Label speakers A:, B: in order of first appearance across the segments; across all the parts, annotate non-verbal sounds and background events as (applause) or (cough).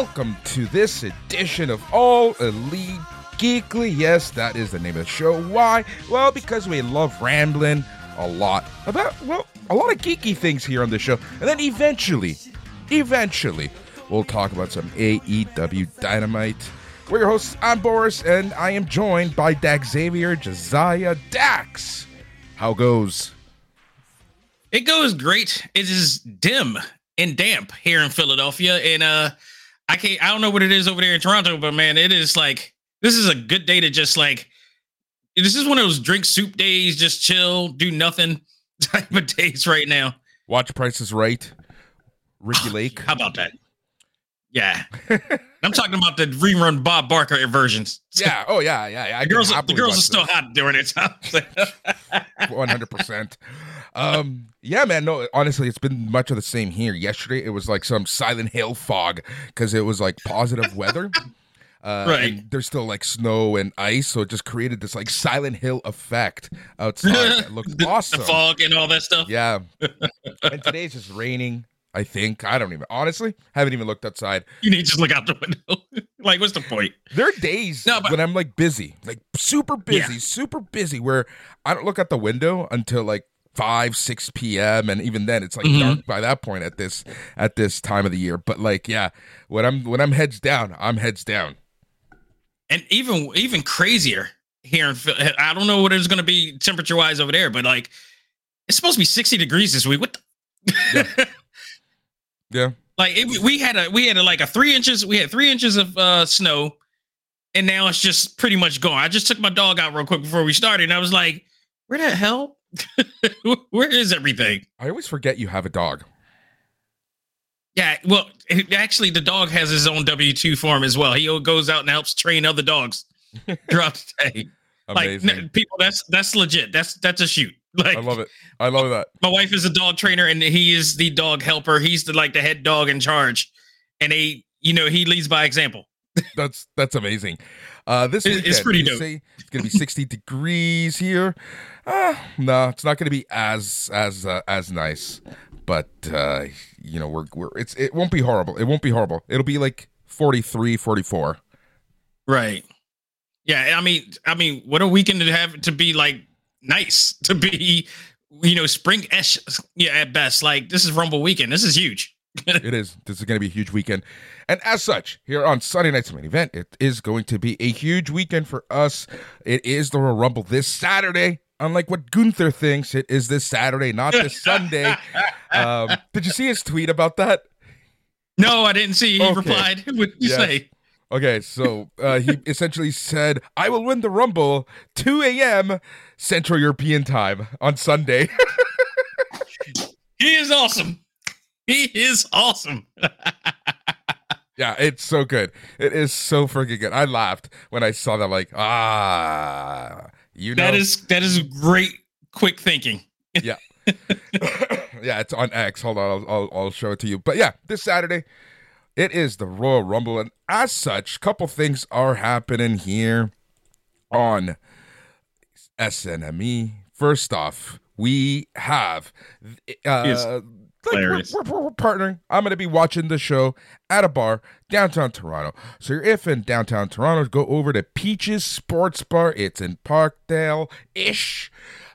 A: welcome to this edition of All Elite Geekly. Yes, that is the name of the show. Why? Well, because we love rambling a lot about, well, a lot of geeky things here on the show. And then eventually, eventually, we'll talk about some AEW Dynamite. We're your hosts. I'm Boris, and I am joined by Daxavier Josiah Dax. How goes?
B: It goes great. It is dim and damp here in Philadelphia, and uh, I can't. I don't know what it is over there in Toronto, but man, it is like this is a good day to just like. This is one of those drink soup days, just chill, do nothing (laughs) type of days right now.
A: Watch Prices Right. Ricki (sighs) Lake.
B: How about that? Yeah, (laughs) I'm talking about the rerun Bob Barker versions.
A: yeah. Oh yeah. Yeah. yeah.
B: The girls, the girls are still hot during it. (laughs)
A: One hundred percent. Um, yeah, man. No, honestly, it's been much of the same here. Yesterday, it was like some Silent Hill fog because it was like positive weather. (laughs) Uh,
B: Right.
A: and there's still like snow and ice, so it just created this like Silent Hill effect outside. It looked (laughs) awesome.
B: the fog and all that stuff.
A: Yeah. (laughs) and today's just raining. I think I don't even honestly haven't even looked outside.
B: You need to just look out the window. like, what's the point?
A: There are days
B: No, but-
A: when I'm like busy, like super busy,
B: Yeah.
A: super busy, where I don't look at the window until like five, six p.m. and even then it's like
B: Mhm.
A: dark by that point at this at this time of the year. But like, yeah, when I'm when I'm heads down, I'm heads down.
B: and even even crazier here in Phil- I don't know what it's going to be temperature wise over there, but like it's supposed to be 60 degrees this week. What? The- (laughs)
A: Yeah,
B: like it, we had a we had a, like a three inches. We had three inches of uh, snow, and now it's just pretty much gone. I just took my dog out real quick before we started, and I was like, "Where the hell? (laughs) Where is everything?"
A: I always forget you have a dog.
B: Yeah, well, actually, the dog has his own W two form as well. He goes out and helps train other dogs (laughs) throughout the day. Like
A: Amazing.
B: n- people, that's that's legit. That's that's a shoot. Like
A: I love it. I love that.
B: my wife is a dog trainer, and he is the dog helper. He's the like the head dog in charge, and they, you know, he leads by example. (laughs)
A: That's that's amazing. Uh, this weekend,
B: it's pretty dope.
A: say it's gonna be 60 degrees here. Uh, no, it's not gonna be as as uh, as nice, but uh, you know we're we're it's it won't be horrible. It won't be horrible. It'll be like 43, 44.
B: Right. Yeah. I mean, I mean, what a weekend to have to be like nice to be, you know, spring ish. Yeah, at best. Like this is Rumble weekend. This is huge.
A: It is. This is going to be a huge weekend. And as such, here on Sunday night's main event, it is going to be a huge weekend for us. It is the Royal Rumble this Saturday. Unlike what Gunther thinks, it is this Saturday, not this (laughs) Sunday. Um, did you see his tweet about that?
B: No, I didn't see. He
A: Okay.
B: replied. (laughs) What did you
A: Yes.
B: say?
A: Okay, so uh, he (laughs) essentially said, I will win the Rumble 2 a.m. Central European time on Sunday.
B: He is awesome. He is awesome. (laughs)
A: yeah, it's so good. It is so freaking good. I laughed when I saw that, like, ah, you know.
B: That is that is great quick thinking. (laughs)
A: yeah, (coughs) yeah. it's on X. Hold on, I'll, I'll, I'll show it to you. But yeah, this Saturday, it is the Royal Rumble, and as such, couple things are happening here on SNME. First off, we have uh,
B: Yes.
A: Like we're, we're, we're partnering. I'm going to be watching the show at a bar downtown Toronto. So if in downtown Toronto, go over to Peaches Sports Bar. It's in Parkdale ish.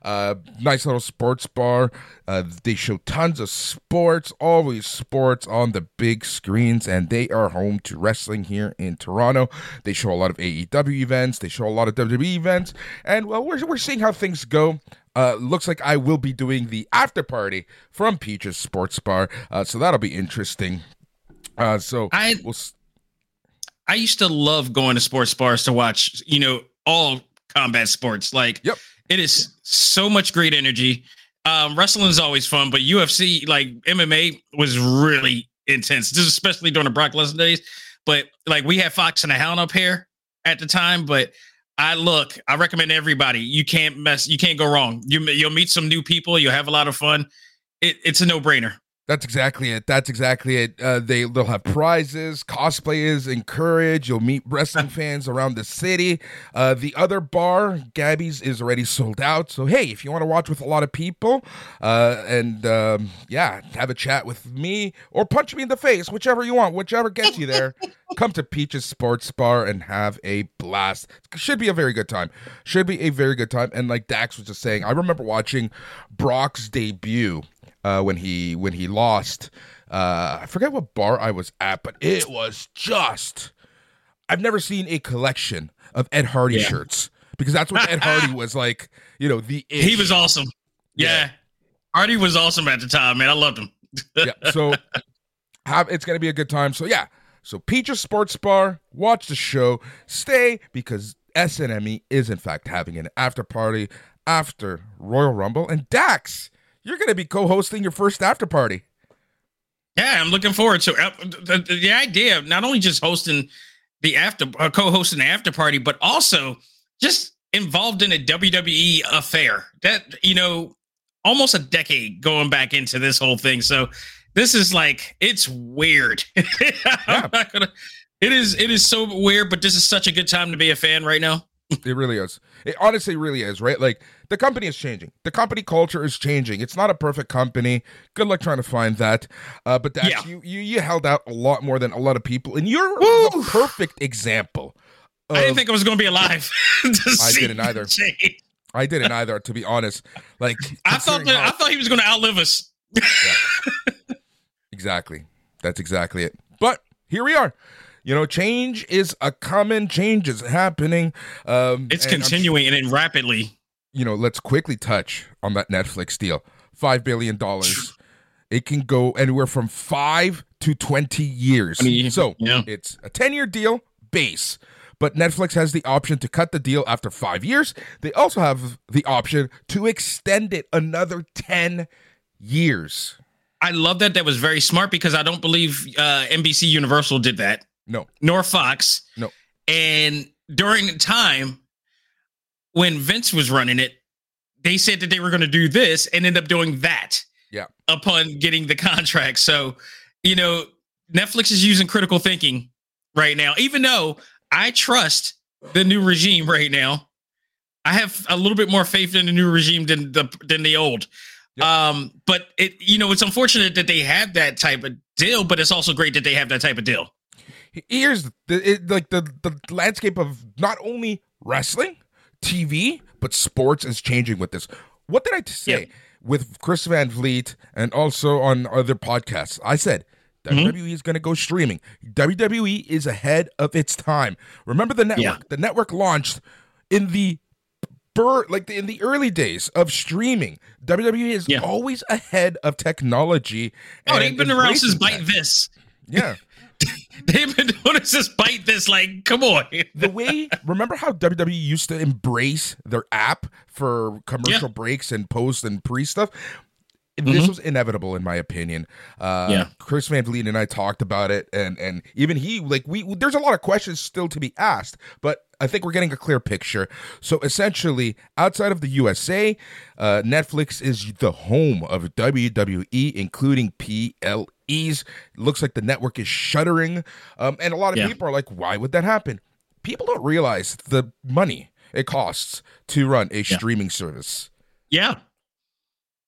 A: Uh, nice little sports bar. Uh, they show tons of sports, always sports on the big screens, and they are home to wrestling here in Toronto. They show a lot of AEW events, they show a lot of WWE events, and well, we're, we're seeing how things go. Uh, looks like I will be doing the after party from Peaches Sports Bar, uh, so that'll be interesting. Uh, so
B: I
A: we'll s-
B: I used to love going to sports bars to watch, you know, all combat sports. Like,
A: Yep.
B: It is so much great energy. Um, wrestling is always fun, but UFC, like MMA, was really intense, especially during the Brock Lesnar days. But like, we had Fox and the Hound up here at the time, but I look, I recommend everybody. You can't mess, you can't go wrong. You you'll meet some new people, you'll have a lot of fun. It, it's a no brainer.
A: That's exactly it. That's exactly it. Uh, they they'll have prizes, cosplayers, encourage. You'll meet wrestling (laughs) fans around the city. Uh, the other bar, Gabby's, is already sold out. So hey, if you want to watch with a lot of people, uh, and um, yeah, have a chat with me or punch me in the face, whichever you want, whichever gets you there. (laughs) come to Peaches Sports Bar and have a blast. Should be a very good time. Should be a very good time. And like Dax was just saying, I remember watching Brock's debut uh, when he when he lost. Uh, I forget what bar I was at, but it was just. I've never seen a collection of Ed Hardy yeah. shirts because that's what Ed Hardy was (laughs) like. You know, the
B: ish. he was awesome. Yeah. yeah, Hardy was awesome at the time, man. I loved him.
A: yeah, so (laughs) have it's gonna be a good time. So yeah, so Peaches Sports Bar, watch the show, stay because SNME is in fact having an after party after Royal Rumble, and Dax you're going to be co-hosting your first after party.
B: Yeah, I'm looking forward to it. The, the, the idea of not only just hosting the after uh, co-hosting the after party, but also just involved in a WWE affair. That you know, almost a decade going back into this whole thing. So this is like it's weird. (laughs) yeah. gonna, it is it is so weird, but this is such a good time to be a fan right now.
A: It really is. It honestly really is, right? Like the company is changing. The company culture is changing. It's not a perfect company. Good luck trying to find that. Uh, but that yeah. you, you you held out a lot more than a lot of people, and you're Woo! the perfect example.
B: Of, I didn't think I was going to be alive. (laughs)
A: to I didn't either. I didn't either, to be honest. Like
B: I thought that, how, I thought he was going to outlive us.
A: yeah. Exactly. That's exactly it. But here we are. You know, change is a common change is happening. Um,
B: it's continuing and rapidly
A: you know, let's quickly touch on that Netflix deal. Five billion dollars. It can go anywhere from five to twenty years. I mean, so yeah. it's a ten-year deal base. But Netflix has the option to cut the deal after five years. They also have the option to extend it another 10 years.
B: I love that. That was very smart because I don't believe uh, NBC Universal did that.
A: No.
B: Nor Fox.
A: No.
B: And during the time, when Vince was running it, they said that they were going to do this and end up doing that.
A: Yeah.
B: Upon getting the contract. So, you know, Netflix is using critical thinking right now, even though I trust the new regime right now. I have a little bit more faith in the new regime than the than the old. Yep. Um, but it you know, it's unfortunate that they have that type of deal, but it's also great that they have that type of deal.
A: Here's the it, like the the landscape of not only wrestling TV, but sports is changing with this. What did I say yeah. with Chris Van Vliet and also on other podcasts? I said WWE mm-hmm. is going to go streaming. WWE is ahead of its time. Remember the network? Yeah. The network launched in the bird like in the early days of streaming. WWE is yeah. always ahead of technology.
B: Oh, they've been around since Byte This.
A: Yeah. (laughs)
B: They've been doing this Byte This. Like, come on.
A: the way, remember how WWE used to embrace their app for commercial yeah. breaks and post and pre stuff? This mm-hmm. was inevitable, in my opinion. Uh, yeah, Chris Van Vliet and I talked about it, and and even he, like, we there's a lot of questions still to be asked, but I think we're getting a clear picture. So essentially, outside of the USA, uh, Netflix is the home of WWE, including PLEs. Looks like the network is shuttering, um, and a lot of yeah. people are like, "Why would that happen?" People don't realize the money it costs to run a yeah. streaming service.
B: Yeah,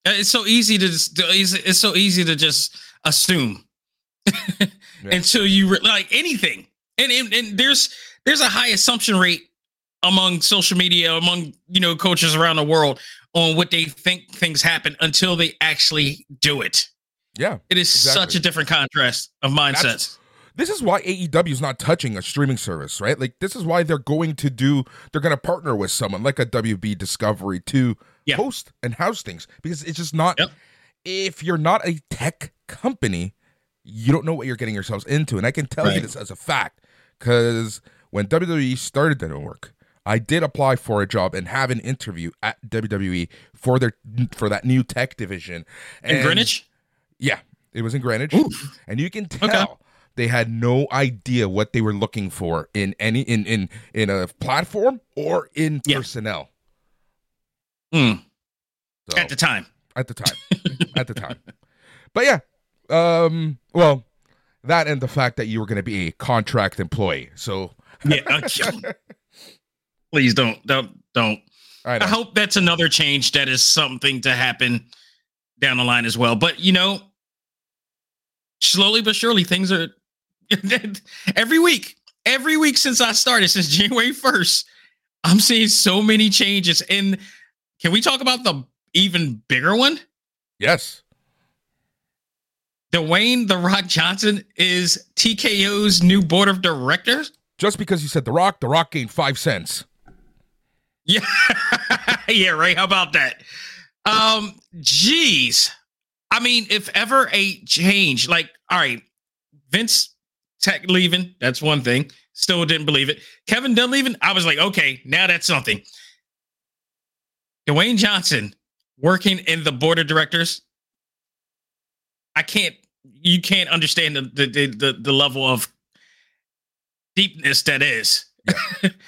B: uh, it's so easy to just, it's so easy to just assume (laughs) yeah. until you re- like anything, and, and and there's there's a high assumption rate among social media, among you know coaches around the world on what they think things happen until they actually do it.
A: Yeah,
B: it is exactly. such a different contrast of mindsets. That's,
A: this is why AEW is not touching a streaming service, right? Like this is why they're going to do they're going to partner with someone like a WB Discovery to yeah. host and house things because it's just not yep. if you're not a tech company, you don't know what you're getting yourselves into and I can tell right. you this as a fact cuz when WWE started the network, I did apply for a job and have an interview at WWE for their for that new tech division.
B: And, in Greenwich?
A: Yeah, it was in Greenwich. Oof. And you can tell okay. they had no idea what they were looking for in any in in in a platform or in yeah. personnel.
B: Mm. So, at the time.
A: At the time. at the time. But yeah, Um, well, that and the fact that you were going to be a contract employee. So
B: Yeah. (laughs) Please don't, don't, don't.
A: I.
B: I hope that's another change that is something to happen down the line as well. But you know, slowly but surely things are (laughs) every week, every week since I started, since (laughs) January 1st, I'm seeing so many changes. And can we talk about the even bigger one?
A: yes.
B: Dwayne The Rock Johnson is TKO's new board of directors.
A: Just because you said The Rock, The Rock gained five cents.
B: Yeah. (laughs) yeah, right. How about that? Um, geez. I mean, if ever a change, like, all right, Vince Tech leaving, that's one thing. Still didn't believe it. Kevin Dunn leaving, I was like, okay, now that's something. Dwayne Johnson working in the board of directors. I can't you can't understand the the the, the, the level of deepness that is.
A: Y- (laughs)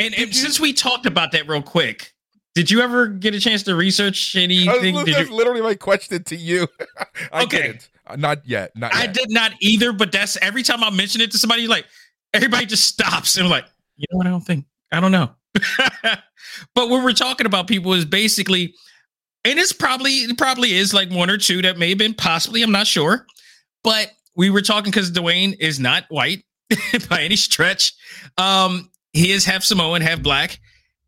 B: And, and since we talked about that real quick, did you ever get a chance to research anything?
A: That's
B: you-
A: literally my question to you. (laughs) I
B: Okay.
A: didn't. Uh, Not yet. Not
B: I did not either, but that's every time I mention it to somebody, like everybody just stops and like, you know what? I don't think I don't know. (laughs) but what we're talking about, people, is basically, and it's probably it probably is like one or two that may have been possibly, I'm not sure, but we were talking because Dwayne is not white (laughs) by any stretch. Um, he is half Samoan, half black.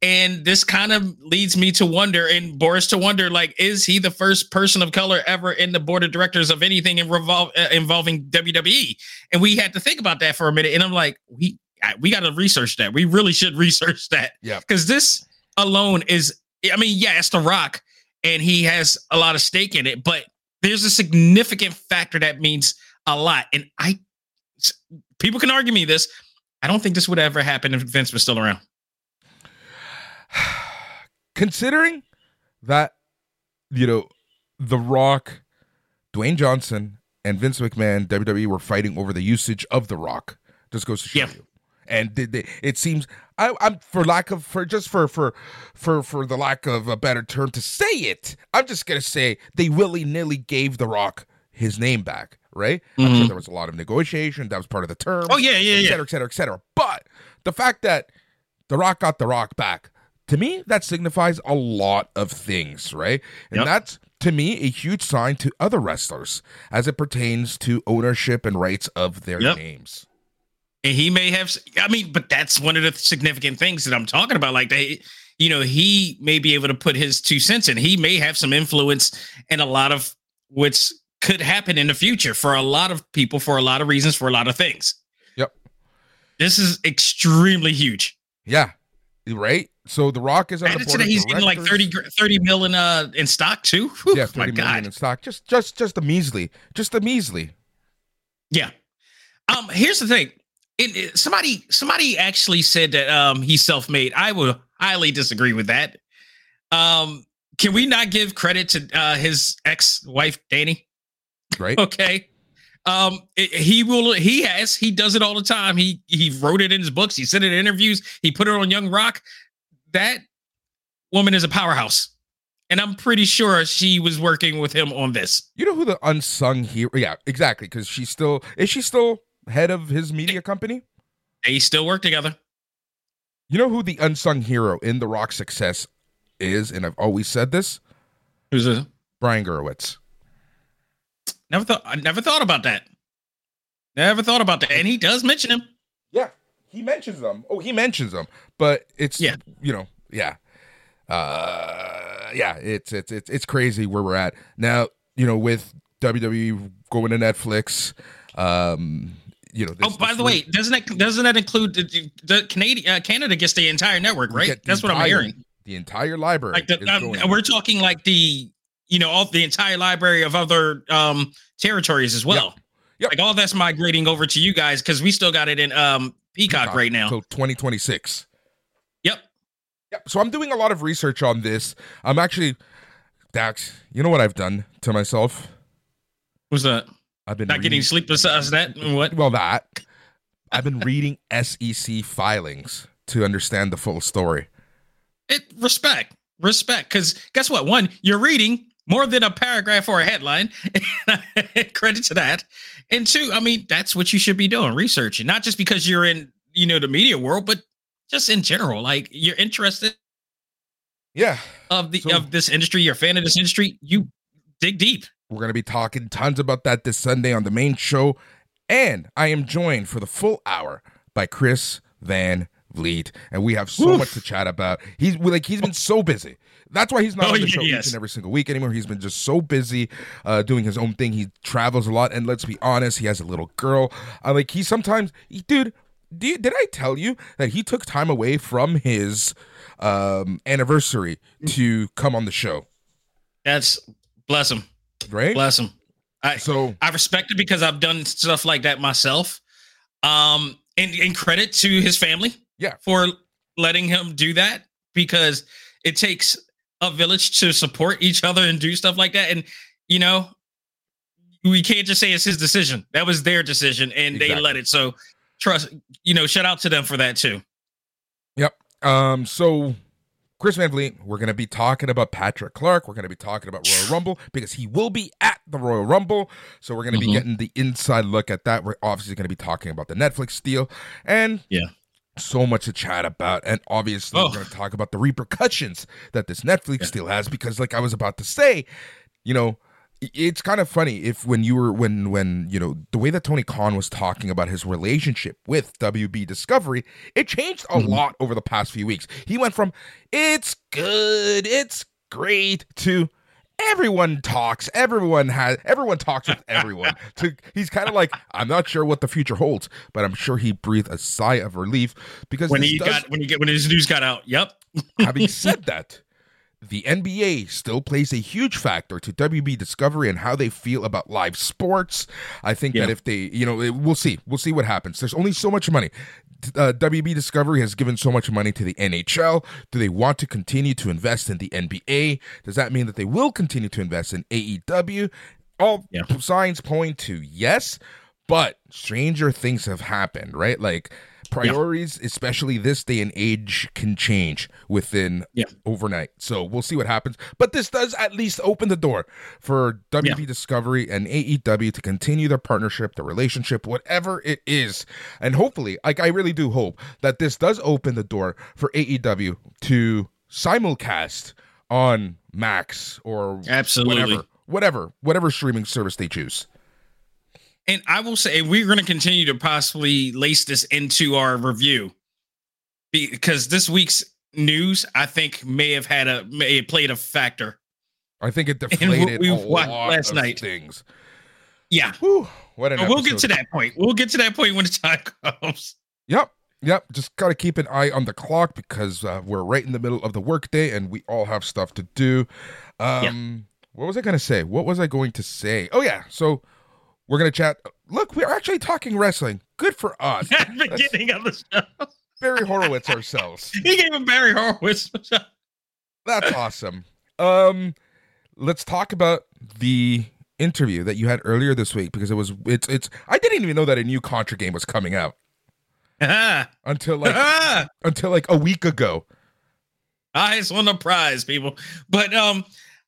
B: And this kind of leads me to wonder, and Boris to wonder, like, is he the first person of color ever in the board of directors of anything in revol- uh, involving WWE? And we had to think about that for a minute. And I'm like, we I- we got to research that. We really should (laughs) research that.
A: Yeah.
B: Because this alone is, I mean, yeah, it's The Rock, and he has a lot of stake in it, but there's a significant factor that means a lot. And I, people can argue me this. I don't think this would ever happen if Vince was still around. (sighs)
A: Considering that, you know, The Rock, Dwayne Johnson, and Vince McMahon, WWE were fighting over the usage of The Rock. Just goes to show
B: Yeah.
A: you. And they, they, it seems I, I'm for lack of for just for for for for the lack of a better term to say it, I'm just gonna say they willy nilly gave The Rock his name back, right? I'm sure
B: Mhm.
A: there was a lot of negotiation. That was part of the term
B: Oh yeah, yeah,
A: et
B: yeah.
A: cetera, et cetera, et cetera. But the fact that The Rock got The Rock back, to me, that signifies a lot of things, right? And
B: Yep.
A: that's, to me, a huge sign to other wrestlers as it pertains to ownership and rights of their
B: Yep.
A: names.
B: And he may have. I mean, but that's one of the significant things that I'm talking about. Like they, you know, he may be able to put his two cents in. He may have some influence in a lot of what's could happen in the future for a lot of people, for a lot of reasons, for a lot of things.
A: Yep.
B: This is extremely huge.
A: Yeah. Right? So The Rock is on the board of
B: he's getting like
A: directors.
B: 30, gr- 30 mil in uh in stock too. Whew,
A: Yeah,
B: my
A: 30 million in stock. Just just just a measly. Just a measly.
B: Yeah. Um. Here's the thing. It, it- somebody somebody actually said that um he's self-made. I will highly disagree with that. Um. Can we not give credit to uh, his ex-wife Dany?
A: Right? (laughs)
B: Okay. Um. it- he will. He has. He does it all the time. He he wrote it in his books. He said it in interviews. He put it on Young Rock. That woman is a powerhouse, and I'm pretty sure she was working with him on this.
A: You know who the unsung hero Yeah, exactly. Because she's still is she still head of his media company?
B: They still work together.
A: You know who the unsung hero in The Rock success is, and I've always said this?
B: Who's a
A: Brian Gewirtz.
B: Never thought. I never thought about that. Never thought about that. And he does mention him.
A: Yeah, he mentions them. Oh, he mentions them, but it's
B: Yeah.
A: you know, yeah, uh, yeah, it's it's it's it's crazy where we're at now. You know, with WWE going to Netflix, um, you know. this-
B: oh, by the way, doesn't that doesn't that include the, the Canadian uh, Canada gets the entire network, right? That's what I'm hearing.
A: The entire library.
B: Like the, um, we're talking like the you know all the entire library of other um territories as well.
A: Yep.
B: Like all that's migrating over to you guys because we still got it in um Peacock,
A: Peacock
B: right now.
A: till 2026.
B: Yep.
A: Yep. So I'm doing a lot of research on this. I'm actually, Dax. You know what I've done to myself?
B: Was that
A: I've been
B: not getting
A: reading-
B: sleep besides that? What?
A: Well, that I've been reading (laughs) SEC filings to understand the full story.
B: It respect, respect. Because guess what? One, you're reading, more than a paragraph or a headline. (laughs) Credit to that. And two, I mean, that's what you should be doing, researching, not just because you're in, you know, the media world, but just in general. Like you're interested
A: yeah
B: of the so, of this industry, you're a fan of this industry, you dig deep.
A: We're gonna be talking tons about that this Sunday on the main show. And I am joined for the full hour by Chris Van Vliet, and we have so Oof. much to chat about. He's like he's been so busy. That's why he's not oh, on the show yes. each and every single week anymore. He's been just so busy uh, doing his own thing. He travels a lot, and let's be honest, he has a little girl. Uh, like he sometimes, he, dude. Did, did I tell you that he took time away from his um, anniversary to come on the show?
B: That's bless him,
A: right?
B: Bless him. I so I respect it because I've done stuff like that myself. Um, and, and credit to his family,
A: yeah,
B: for letting him do that because it takes a village to support each other and do stuff like that. And you know, we can't just say it's his decision. That was their decision, and exactly. they let it. So trust, you know, shout out to them for that too.
A: Yep. Um. So Chris Van Vliet, we're going to be talking about Patrick Clark. We're going to be talking about Royal Rumble because he will be at the Royal Rumble. So we're going to mm-hmm. be getting the inside look at that. We're obviously going to be talking about the Netflix deal and
B: yeah,
A: so much to chat about. And obviously, oh. we're going to talk about the repercussions that this Netflix yeah. deal has because, like I was about to say, you know, it's kind of funny if when you were when when you know the way that Tony Khan was talking about his relationship with WB Discovery, it changed a mm-hmm. lot over the past few weeks. He went from it's good, it's great to everyone talks, everyone has everyone talks with everyone. (laughs) to he's kind of like I'm not sure what the future holds, but I'm sure he breathed a sigh of relief because
B: when he does, got when he get when his news got out. Yep.
A: having said (laughs) that, the NBA still plays a huge factor to WB Discovery and how they feel about live sports. I think yeah. that if they, you know, we'll see. We'll see what happens. There's only so much money. Uh, WB Discovery has given so much money to the NHL. Do they want to continue to invest in the NBA? Does that mean that they will continue to invest in AEW? All yeah. signs point to yes, but stranger things have happened, right? Like priorities, yeah. especially this day and age, can change within yeah. overnight. So we'll see what happens. But this does at least open the door for WB yeah. Discovery and AEW to continue their partnership, their relationship, whatever it is. And hopefully, like I really do hope that this does open the door for AEW to simulcast on Max or
B: absolutely
A: whatever, whatever, whatever streaming service they choose.
B: And I will say we're going to continue to possibly lace this into our review because this week's news, I think, may have had a may have played a factor.
A: I think it deflated we, a lot last night. Things.
B: Yeah.
A: Whew, what
B: an we'll get to that point. We'll get to that point when the time (laughs) comes.
A: Yep. Yep. Just got to keep an eye on the clock because uh, we're right in the middle of the workday and we all have stuff to do. Um, yeah. What was I going to say? What was I going to say? Oh, yeah. So we're going to chat. Look, we're actually talking wrestling. Good for us. (laughs)
B: beginning of the show.
A: Barry Horowitz ourselves. (laughs)
B: he gave him Barry Horowitz.
A: That's (laughs) awesome. Um, let's talk about the interview that you had earlier this week because it was it's it's I didn't even know that a new Contra game was coming out until like until like a week ago.
B: Eyes on the prize, people. But um,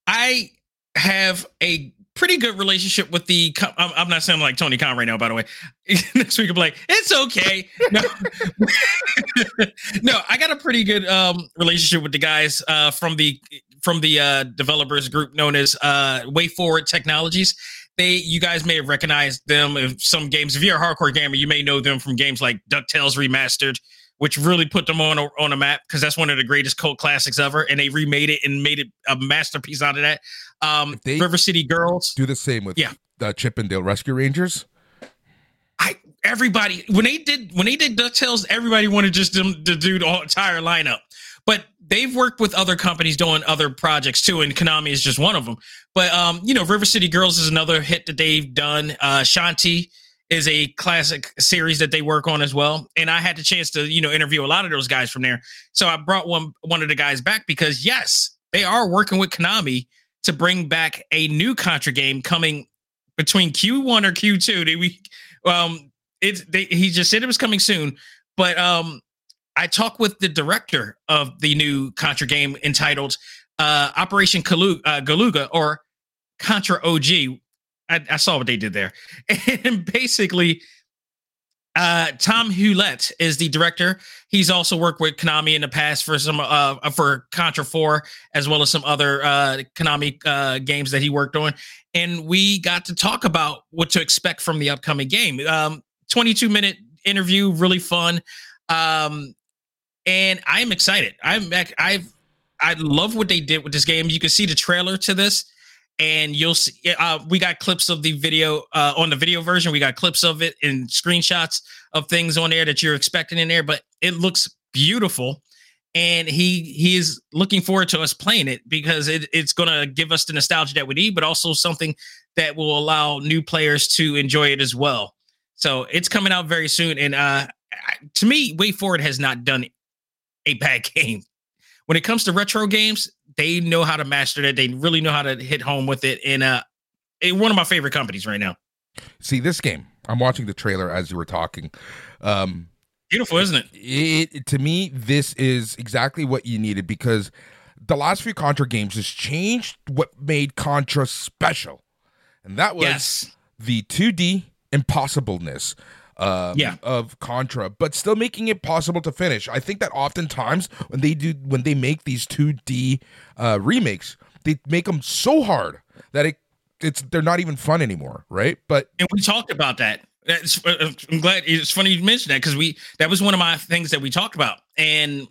B: I have a pretty good relationship with the. I'm not saying like Tony Khan right now, by the way. (laughs) Next week, I'm like, it's okay. No, (laughs) no, I got a pretty good um, relationship with the guys uh, from the from the uh, developers group known as uh, WayForward Technologies. They, you guys may have recognized them in some games. If you're a hardcore gamer, you may know them from games like Ducktales Remastered, which really put them on a, on a map because that's one of the greatest cult classics ever. And they remade it and made it a masterpiece out of that. Um, River City Girls
A: do the same with
B: yeah.
A: the Chip 'n Dale Rescue Rangers.
B: I everybody when they did when they did Ducktales, everybody wanted just them to do the entire lineup. But they've worked with other companies doing other projects too, and Konami is just one of them. But um, you know, River City Girls is another hit that they've done. Uh, Shantae is a classic series that they work on as well. And I had the chance to, you know, interview a lot of those guys from there. So I brought one one of the guys back because yes, they are working with Konami to bring back a new Contra game coming between Q1 or Q2. They, we, um, it, they, he just said it was coming soon, but um, I talked with the director of the new Contra game entitled uh, Operation Kalu- uh, Galuga or Contra OG. I, I saw what they did there, (laughs) and basically, uh, Tomm Hulett is the director. He's also worked with Konami in the past for some uh for Contra 4 as well as some other uh Konami uh games that he worked on. And we got to talk about what to expect from the upcoming game. Um 22 minute interview, really fun. Um and I'm excited. I'm. I've I love what they did with this game. You can see the trailer to this and you'll see uh, we got clips of the video uh, on the video version. We got clips of it and screenshots of things on there that you're expecting in there but it looks beautiful. And he he is looking forward to us playing it because it, it's going to give us the nostalgia that we need but also something that will allow new players to enjoy it as well. So it's coming out very soon and uh to me WayForward has not done a bad (laughs) game. When it comes to retro games they know how to master it. They really know how to hit home with it. And uh, it, one of my favorite companies right now.
A: See this game. I'm watching the trailer as you were talking. Um,
B: Beautiful, isn't it?
A: it? It to me, this is exactly what you needed because the last few Contra games has changed what made Contra special, and that was
B: Yes.
A: the 2D impossibleness um,
B: Yeah.
A: of Contra, but still making it possible to finish. I think that oftentimes when they do when they make these 2D uh, remakes, they make them so hard that it it's they're not even fun anymore, right? But
B: And we talked about that. That's, uh, I'm glad it's funny you mentioned that because we that was one of my things that we talked about, and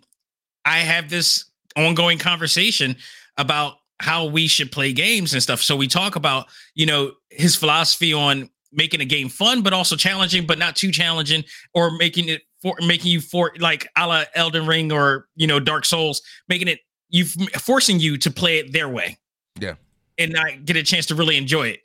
B: I have this ongoing conversation about how we should play games and stuff. So we talk about you know his philosophy on making a game fun but also challenging, but not too challenging, or making it for making you for like a la Elden Ring or you know Dark Souls, making it you forcing you to play it their way.
A: Yeah.
B: and not get a chance to really enjoy it.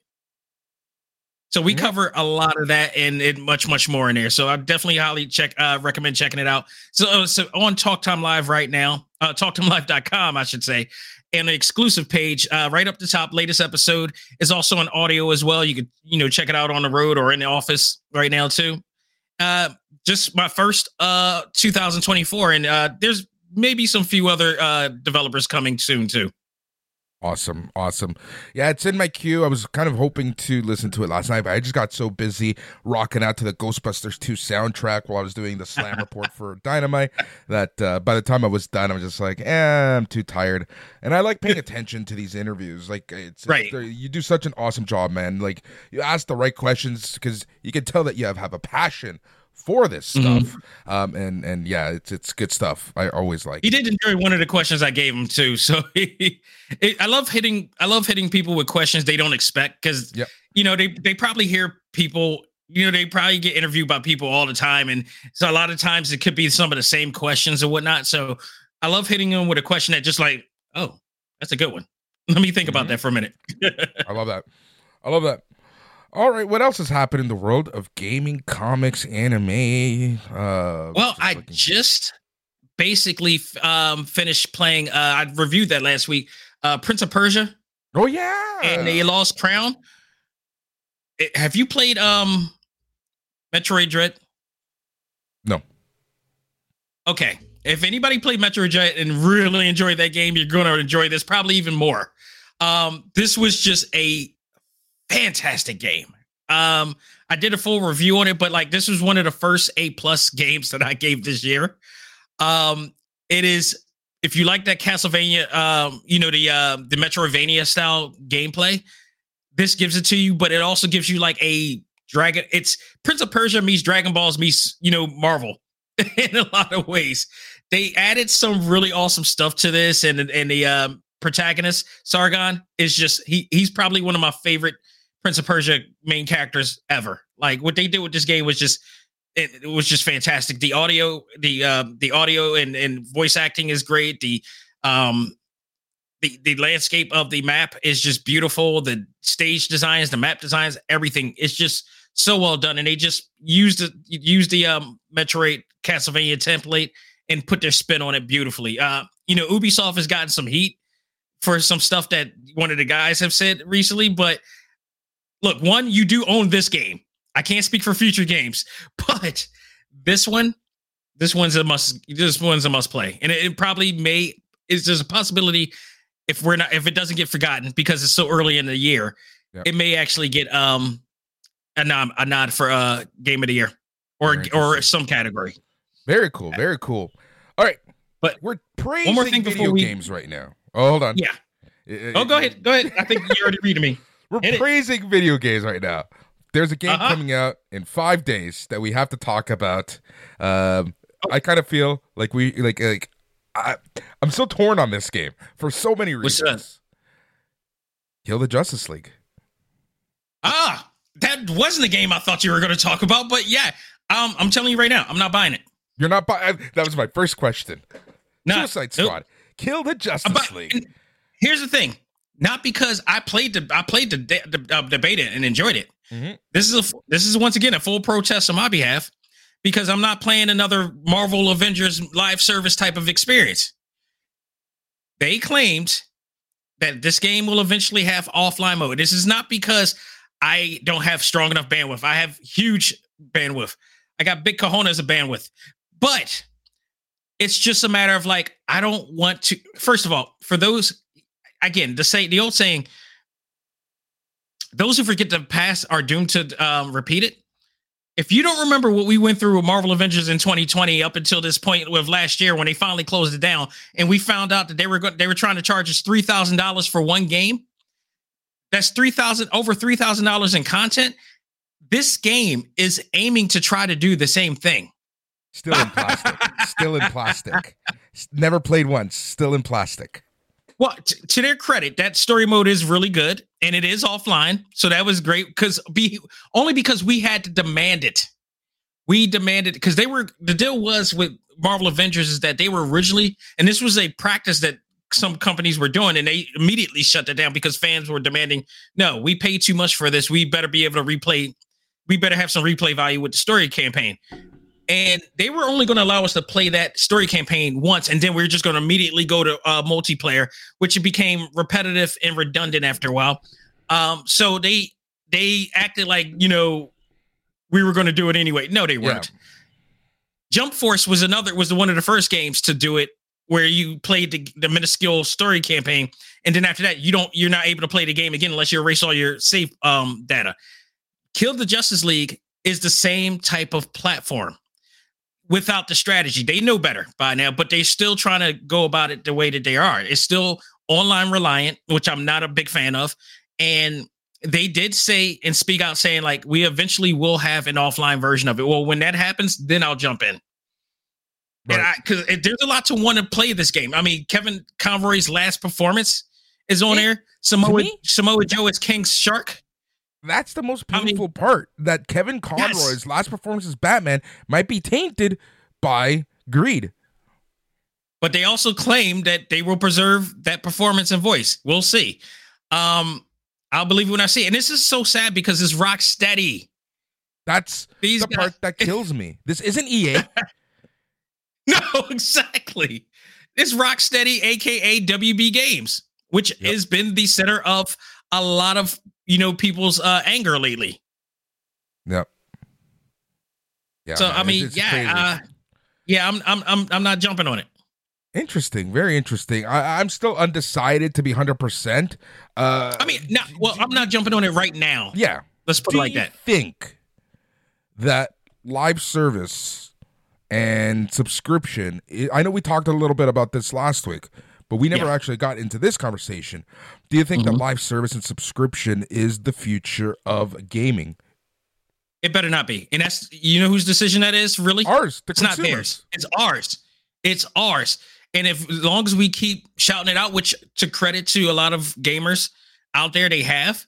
B: So we
A: Mhm.
B: cover a lot of that and, and much, much more in there. So I definitely highly check, uh, recommend checking it out. So, uh, so on Talk Time Live right now, uh, talktimelive.com, I should say, and the exclusive page, uh, right up the top, latest episode is also on audio as well. You could, you know, check it out on the road or in the office right now too. Uh, just my first, uh, 2024. And, uh, there's maybe some few other, uh, developers coming soon too.
A: Awesome, awesome. Yeah, it's in my queue. I was kind of hoping to listen to it last night, but I just got so busy rocking out to the Ghostbusters 2 soundtrack while I was doing the slam (laughs) report for Dynamite that uh, by the time I was done, I was just like, eh, I'm too tired. And I like paying (laughs) attention to these interviews. Like, it's,
B: Right.
A: it's- you do such an awesome job, man. Like, you ask the right questions because you can tell that you have, have a passion for this
B: Mhm.
A: stuff. Um, and, and yeah, it's, it's good stuff. I always like
B: He did enjoy one of the questions I gave him too. So (laughs) it, I love hitting I love hitting people with questions they don't expect because
A: Yep.
B: you know they they probably hear people you know they probably get interviewed by people all the time and so a lot of times it could be some of the same questions and whatnot. So I love hitting them with a question that just like oh that's a good one. Let me think about
A: Mhm.
B: that for a minute. (laughs)
A: I love that. I love that. All right, what else has happened in the world of gaming, comics, anime? Uh,
B: Well,
A: just
B: I
A: looking-
B: just basically um, finished playing. Uh, I reviewed that last week. Uh, Prince of Persia
A: oh yeah,
B: and the Lost Crown. It- have you played um Metroid Dread?
A: No.
B: Okay. If anybody played Metroid Dread and really enjoyed that game, you're going to enjoy this probably even more. Um, this was just a fantastic game. Um, I did a full review on it, but like this was one of the first A plus games that I gave this year. Um, it is if you like that Castlevania, um, you know the uh, the Metroidvania style gameplay, this gives it to you. But it also gives you like a dragon. It's Prince of Persia meets Dragon Balls meets you know Marvel (laughs) in a lot of ways. They added some really awesome stuff to this, and and the um, protagonist Sargon is just he he's probably one of my favorite Prince of Persia main characters ever. Like what they did with this game was just it, it was just fantastic. The audio, the um, the audio and and voice acting is great. The um the the landscape of the map is just beautiful. The stage designs, the map designs, everything is just so well done. And they just used the used the um Metroid Castlevania template and put their spin on it beautifully. Uh, you know, Ubisoft has gotten some heat for some stuff that one of the guys have said recently, but look, one, you do own this game. I can't speak for future games, (laughs) but this one, this one's a must. This one's a must play, and it, it probably may. Is there's a possibility if we're not if it doesn't get forgotten because it's so early in the year,
A: Yep.
B: it may actually get um a nod a nod for uh game of the year or or some category.
A: Very cool. Very cool. All right.
B: But
A: we're praising
B: more thing before
A: video
B: we-
A: games right now. Oh, hold on.
B: Yeah. Oh, go ahead. Go ahead. I think you're already reading me.
A: We're
B: Hit it.
A: praising video games right now. There's a game
B: Uh-huh.
A: coming out in five days that we have to talk about. Um, I kind of feel like we like like I, I'm so torn on this game for so many reasons. Kill the Justice League.
B: Ah, that wasn't the game I thought you were going to talk about, but yeah, um, I'm telling you right now, I'm not buying it.
A: You're not buying. That was my first question.
B: Not,
A: Suicide
B: nope.
A: Squad. Kill the Justice
B: buy-
A: League.
B: Here's the thing: not because I played the I played the, de- the uh, debate and enjoyed it.
A: Mhm.
B: This is a this is once again a full protest on my behalf because I'm not playing another Marvel Avengers live service type of experience. They claimed that this game will eventually have offline mode. This is not because I don't have strong enough bandwidth. I have huge bandwidth. I got big cojones of bandwidth. But it's just a matter of like, I don't want to. First of all, for those, again, the say the old saying, those who forget the past are doomed to um, repeat it. If you don't remember what we went through with Marvel Avengers in 2020 up until this point with last year when they finally closed it down, and we found out that they were go- they were trying to charge us three thousand dollars for one game. That's three thousand over three thousand dollars in content. This game is aiming to try to do the same thing.
A: Still in plastic. Still in plastic. (laughs) Never played once. Still in plastic.
B: Well, t- to their credit, that story mode is really good and it is offline. So that was great because be only because we had to demand it. We demanded because they were the deal was with Marvel Avengers is that they were originally, and this was a practice that some companies were doing, and they immediately shut that down because fans were demanding, no, we paid too much for this. We better be able to replay, we better have some replay value with the story campaign. And they were only going to allow us to play that story campaign once, and then we were just going to immediately go to uh, multiplayer, which became repetitive and redundant after a while. Um, so they they acted like you know we were going to do it anyway. No, they weren't. Jump Force was another was one of the first games to do it where you played the, the minuscule story campaign, and then after that you don't you're not able to play the game again unless you erase all your save um data. Kill the Justice League is the same type of platform without the strategy. They know better by now, but they're still trying to go about it the way that they are. It's still online reliant, which I'm not a big fan of. And they did say and speak out saying, like, we eventually will have an offline version of it. Well, when that happens, then I'll jump in. And
A: Right.
B: I, because there's a lot to want to play this game. I mean, Kevin Conroy's last performance is on
A: It-
B: there. Samoa? Samoa Joe is King Shark.
A: That's the most
B: I mean-
A: beautiful part. That Kevin Conroy's last performance as Batman might be tainted by greed.
B: but they also claim that they will preserve that performance and voice. We'll see. Um, I'll believe when I see it. And this is so sad because it's Rocksteady.
A: That's
B: These
A: the
B: guys,
A: part that (laughs) kills me. This isn't EA. (laughs)
B: no, exactly. It's Rocksteady, aka WB Games, which
A: Yep.
B: has been the center of a lot of you know people's uh, anger lately.
A: yep. Yeah.
B: so I mean, yeah, uh, yeah, I'm I'm I'm I'm not jumping on it.
A: interesting. Very interesting. I, I'm still undecided to be hundred percent. Uh,
B: I mean, not well, I'm not jumping on it right now.
A: yeah.
B: Let's put
A: Do
B: it like
A: you
B: that.
A: think that live service and subscription? I know we talked a little bit about this last week, but we never
B: Yeah.
A: actually got into this conversation. Do you think that
B: Mhm.
A: live service and subscription is the future of gaming?
B: It better not be. And that's you know whose decision that is, really?
A: Ours, the
B: It's not theirs. It's ours. It's ours. And if as long as we keep shouting it out, which to credit to a lot of gamers out there, they have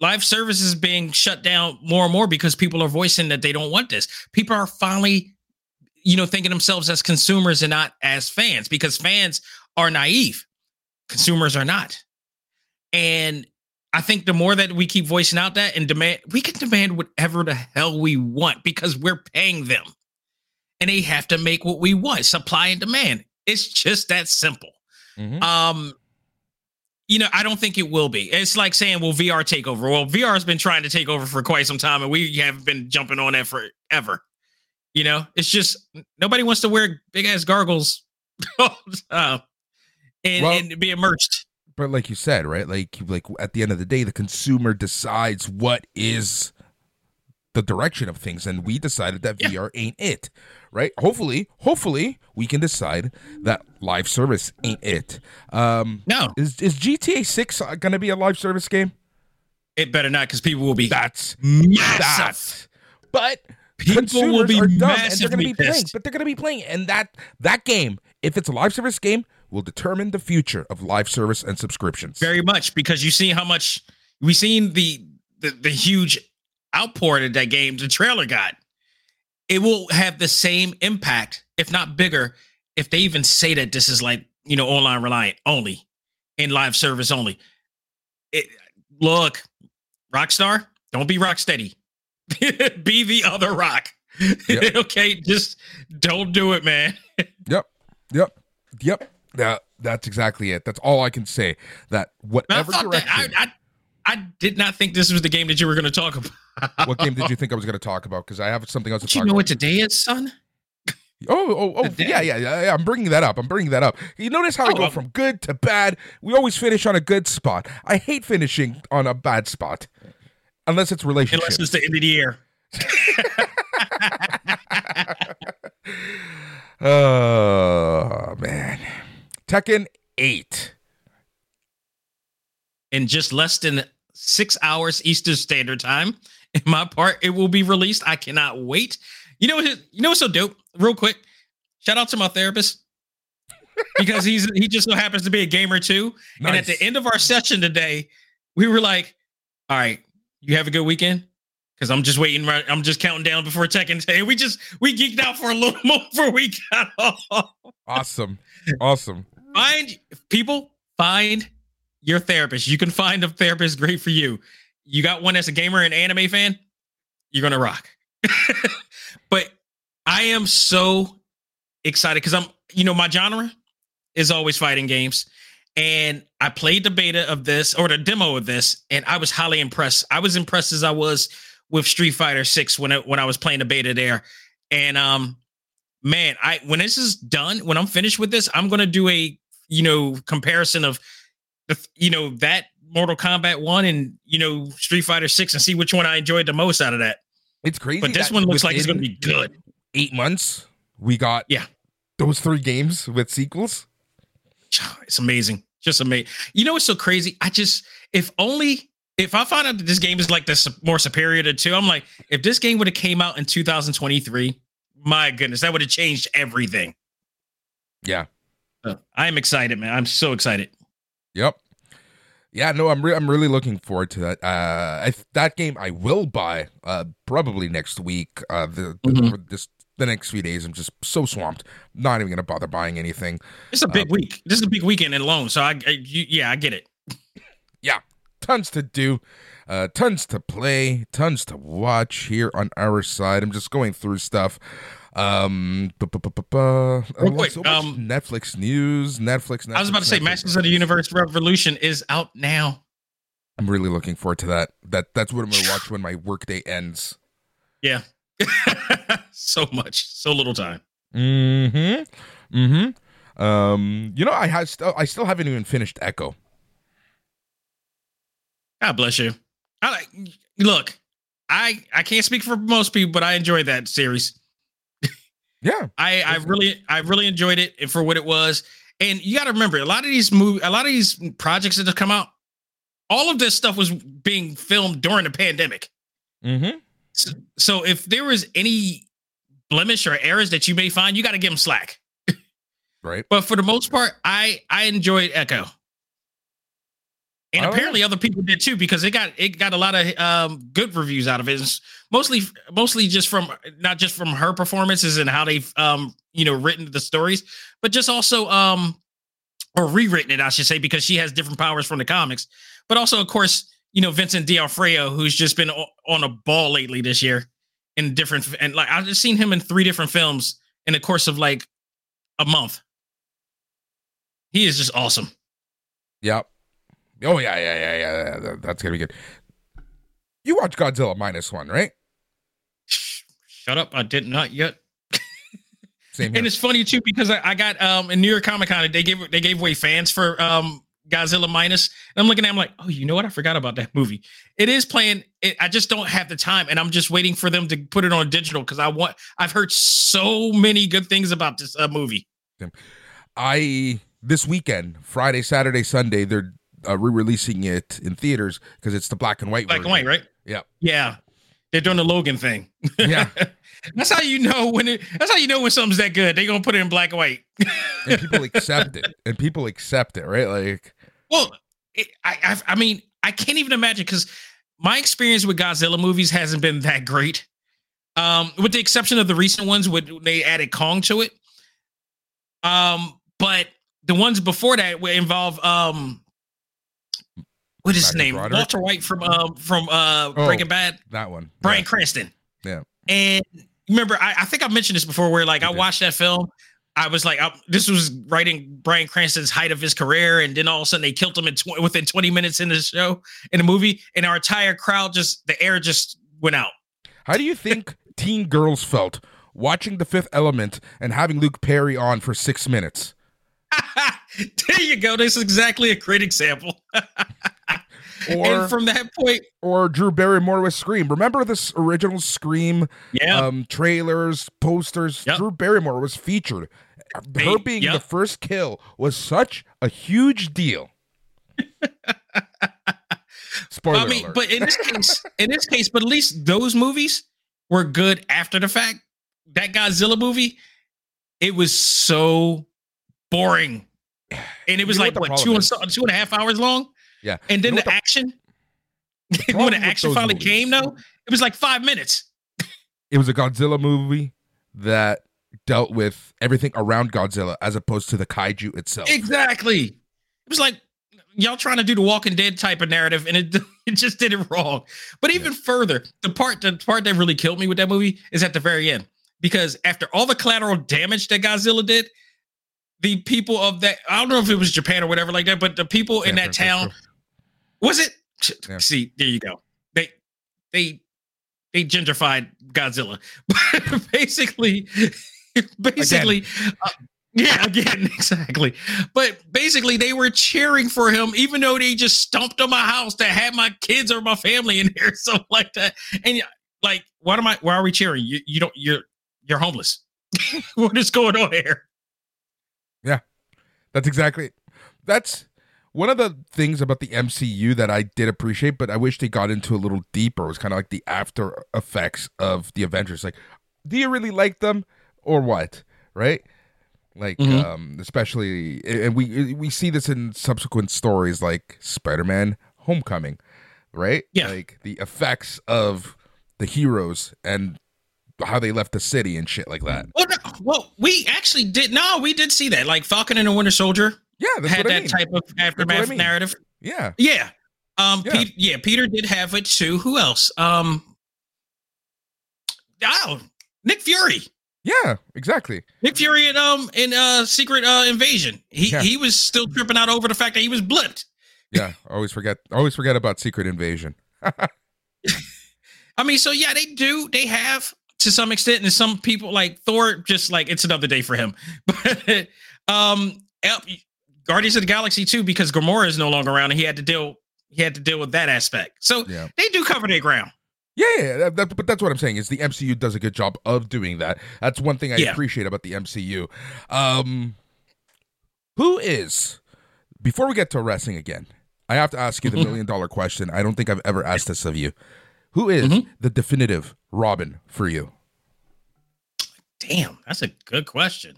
B: live services being shut down more and more because people are voicing that they don't want this. People are finally, you know, thinking themselves as consumers and not as fans because fans are naive. Consumers are not. And I think the more that we keep voicing out that and demand, we can demand whatever the hell we want because we're paying them and they have to make what we want supply and demand. It's just that simple.
A: Mhm.
B: Um, you know, I don't think it will be. It's like saying, "Will VR take over?" Well, VR has been trying to take over for quite some time, and we have been jumping on that forever. You know, it's just nobody wants to wear big ass gargles all (laughs) the time. And,
A: Well-
B: and be immersed.
A: But like you said, right? Like like at the end of the day, the consumer decides what is the direction of things, and we decided that
B: Yeah.
A: VR ain't it, right? Hopefully, hopefully we can decide that live service ain't it. Um,
B: No,
A: is is GTA Six going to be a live service game?
B: it better not because people will be
A: That's
B: massive.
A: that. But
B: People will be
A: are dumb, and they're going to be playing.
B: pissed.
A: But they're going to be playing, and that that game, if it's a live service game, will determine the future of live service and subscriptions.
B: very much because you see how much we've seen the the, the huge outpour that that game the trailer got. It will have the same impact, if not bigger, if they even say that this is like you know online reliant only and live service only. It look, Rockstar, don't be Rocksteady. (laughs) be the other rock.
A: Yep. (laughs)
B: okay, just don't do it, man.
A: Yep. Yep. Yep. That that's exactly it. That's all I can say. That
B: I
A: whatever
B: that
A: direction.
B: I, I I did not think this was the game that you were going to talk about.
A: what game did you (laughs) think I was going to talk about? Because I have something else to
B: Don't you know
A: about.
B: what today is, son?
A: Oh, oh, oh,
B: Today.
A: yeah, yeah, yeah. I'm bringing that up. I'm bringing that up. You notice how I
B: Oh,
A: go
B: um,
A: from good to bad? We always finish on a good spot. I hate finishing on a bad spot, unless it's relationship.
B: Unless it's the end of the year. (laughs) (laughs)
A: Oh man, Tekken Eight.
B: In just less than six hours Eastern Standard Time, (laughs) in my part, it will be released. I cannot wait. You know what? You know what's so dope? Real quick, shout out to my therapist because he's he just so happens to be a gamer too. And at the end of our session today, we were like, "All right, you have a good weekend." Because I'm just waiting, right? I'm just counting down before Tekken. And we just we geeked out for a little (laughs) more before we got off.
A: Awesome, awesome.
B: Find people find your therapist you can find a therapist great for you. You got one that's a gamer and anime fan you're gonna rock. (laughs) But i am so excited because i'm you know my genre is always fighting games. And i played the beta of this or the demo of this and i was highly impressed. I was impressed as i was with street fighter 6 when it, when i was playing the beta there. And um man i when this is done when i'm finished with this i'm gonna do a you know comparison of the you know that mortal kombat 1 and you know street fighter 6 and see which one i enjoyed the most out of that
A: It's crazy.
B: but this one looks like it's gonna be good
A: Eight months, we got
B: Yeah.
A: those three games with sequels.
B: it's amazing just amazing you know what's so crazy i just if only if i find out that this game is like this more superior to two i'm like if this game would have came out in 2023 my goodness that would have changed everything
A: Yeah.
B: Uh, i'm excited man i'm so excited
A: Yep. Yeah, no, I'm re- I'm really looking forward to that. Uh, I, that game I will buy uh probably next week. Uh, the, the
B: Mhm.
A: for this the next few days I'm just so swamped. Not even gonna bother buying anything.
B: it's a big week this is a big weekend alone so i, I you, yeah i get it yeah,
A: Tons to do, uh, tons to play, tons to watch here on our side. I'm just going through stuff. Um, bu- bu- bu- bu-
B: Real quick,
A: so
B: um,
A: Netflix news. Netflix, Netflix.
B: i was about to say
A: Netflix,
B: masters of the universe revolution is out now
A: I'm really looking forward to that. That that's what I'm gonna watch (sighs) when my workday ends.
B: yeah (laughs) so much so little time
A: Mm-hmm. Mm-hmm. Um, you know, I have still I still haven't even finished Echo.
B: God bless you. I like look. I I can't speak for most people, but I enjoy that series.
A: Yeah.
B: I I really I really enjoyed it for what it was. And you got to remember, a lot of these movie, a lot of these projects that have come out, all of this stuff was being filmed during the pandemic.
A: Mm-hmm.
B: So, so if there was any blemish or errors that you may find, you got to give them slack. (laughs)
A: Right.
B: But for the most part, I I enjoyed Echo. And apparently other people did too because it got it got a lot of um, good reviews out of it. It's mostly mostly just from not just from her performances and how they've um you know written the stories, but just also um or rewritten it, I should say, because she has different powers from the comics. But also, of course, you know Vincent D'Onofrio, who's just been on a ball lately this year in different and like I've just seen him in three different films in the course of like a month. He is just awesome.
A: Yep. Oh yeah, yeah, yeah, yeah. yeah, That's gonna be good. You watch Godzilla minus one, right?
B: Shut up! I did not yet.
A: Same here.
B: And it's funny too because I, I got um in New York Comic Con they gave they gave away fans for um Godzilla minus. And I'm looking at, it, I'm like, oh, you know what? I forgot about that movie. It is playing. It, I just don't have the time, and I'm just waiting for them to put it on digital because I want. I've heard so many good things about this uh, movie.
A: I this weekend, Friday, Saturday, Sunday, they're uh, re-releasing it in theaters because it's the black and white.
B: Black
A: version.
B: and white, right?
A: Yeah.
B: Yeah. They're doing the Logan thing.
A: Yeah. (laughs)
B: that's how you know when it. That's how you know when something's that good. They're gonna put it in black and white.
A: and people accept it, (laughs) and people accept it, right? Like,
B: well, it, I, I, I mean, I can't even imagine because my experience with Godzilla movies hasn't been that great. Um, with the exception of the recent ones, when they added Kong to it. Um, but the ones before that would involve um, what is his name?
A: Broderick?
B: Walter White from um from uh
A: Oh.
B: Breaking Bad.
A: that one.
B: Bryan
A: Yeah.
B: Cranston.
A: Yeah.
B: And remember, I, I think I mentioned this before, where like
A: You
B: I
A: did.
B: watched that film. I was like, I, this was right in Bryan Cranston's height of his career, and then all of a sudden they killed him in tw- within 20 minutes in the show, in the movie, and our entire crowd just the air just went out.
A: How do you think (laughs) teen girls felt watching The Fifth Element and having Luke Perry on for six minutes? (laughs)
B: there you go. This is exactly a great example. (laughs)
A: Or
B: and from that point,
A: or Drew Barrymore with Scream. Remember this original Scream
B: yeah,
A: um, trailers, posters?
B: Yep.
A: Drew Barrymore was featured. Her being
B: yep.
A: the first kill was such a huge deal. (laughs) Spoiler
B: I mean,
A: alert.
B: but in this case, in this case, but at least those movies were good after the fact. That Godzilla movie, it was so boring, and it was
A: You know
B: like
A: what
B: what, two and two and a half hours long.
A: Yeah.
B: And then
A: You know
B: the,
A: what
B: action, when the action (laughs) finally
A: movies-
B: came, though, it was like five minutes. (laughs)
A: it was a Godzilla movie that dealt with everything around Godzilla as opposed to the kaiju itself.
B: Exactly. It was like y'all trying to do the Walking Dead type of narrative, and it (laughs) it just did it wrong. But even further, the part the part that really killed me with that movie is at the very end because after all the collateral damage that Godzilla did, the people of that I don't know if it was Japan or whatever like that, but the people in
A: San
B: that town
A: Francisco.
B: Was it?
A: Yeah.
B: See, there you go. They they they gentrified Godzilla. (laughs) basically, (laughs) basically, uh, yeah, again, (laughs) exactly. But basically, they were cheering for him, even though they just stomped on my house that had my kids or my family in there, something like that. And like, what am I? Why are we cheering? You you don't you're you're homeless. what is going on here?
A: Yeah, that's exactly. That's one of the things about the MCU that I did appreciate, but I wish they got into a little deeper. Was kind of like the after effects of the Avengers. Like, do you really like them or what? Right? Like,
B: Mhm.
A: um, especially, and we we see this in subsequent stories like Spider-Man: Homecoming, right?
B: Yeah.
A: Like the effects of the heroes and how they left the city and shit like that.
B: Well, no, well, we actually did. No, we did see that. Like Falcon and the Winter Soldier
A: Yeah, that's
B: had
A: what
B: that
A: I mean.
B: type of aftermath
A: mean.
B: narrative.
A: yeah,
B: Yeah. Um.
A: Yeah.
B: Pete, yeah. Peter did have it too. Who else? Um. Oh, Nick Fury.
A: yeah, exactly.
B: Nick Fury in um in uh Secret uh Invasion. He
A: Yeah.
B: he was still tripping out over the fact that he was blipped.
A: Yeah, always forget always forget about Secret Invasion. (laughs)
B: I mean, so yeah, they do. They have to some extent, and some people like Thor, just like it's another day for him. (laughs) But um, Guardians of the Galaxy too, because Gamora is no longer around, and he had to deal. He had to deal with that aspect. So
A: Yeah.
B: they do cover their ground.
A: Yeah, yeah, that, that- but that's what I'm saying is the MCU does a good job of doing that. That's one thing I
B: Yeah.
A: appreciate about the MCU. Um who is before we get to wrestling again, I have to ask you the
B: Mhm.
A: million dollar question. I don't think I've ever asked this of you. Who is
B: Mhm.
A: the definitive Robin for you?
B: Damn, that's a good question.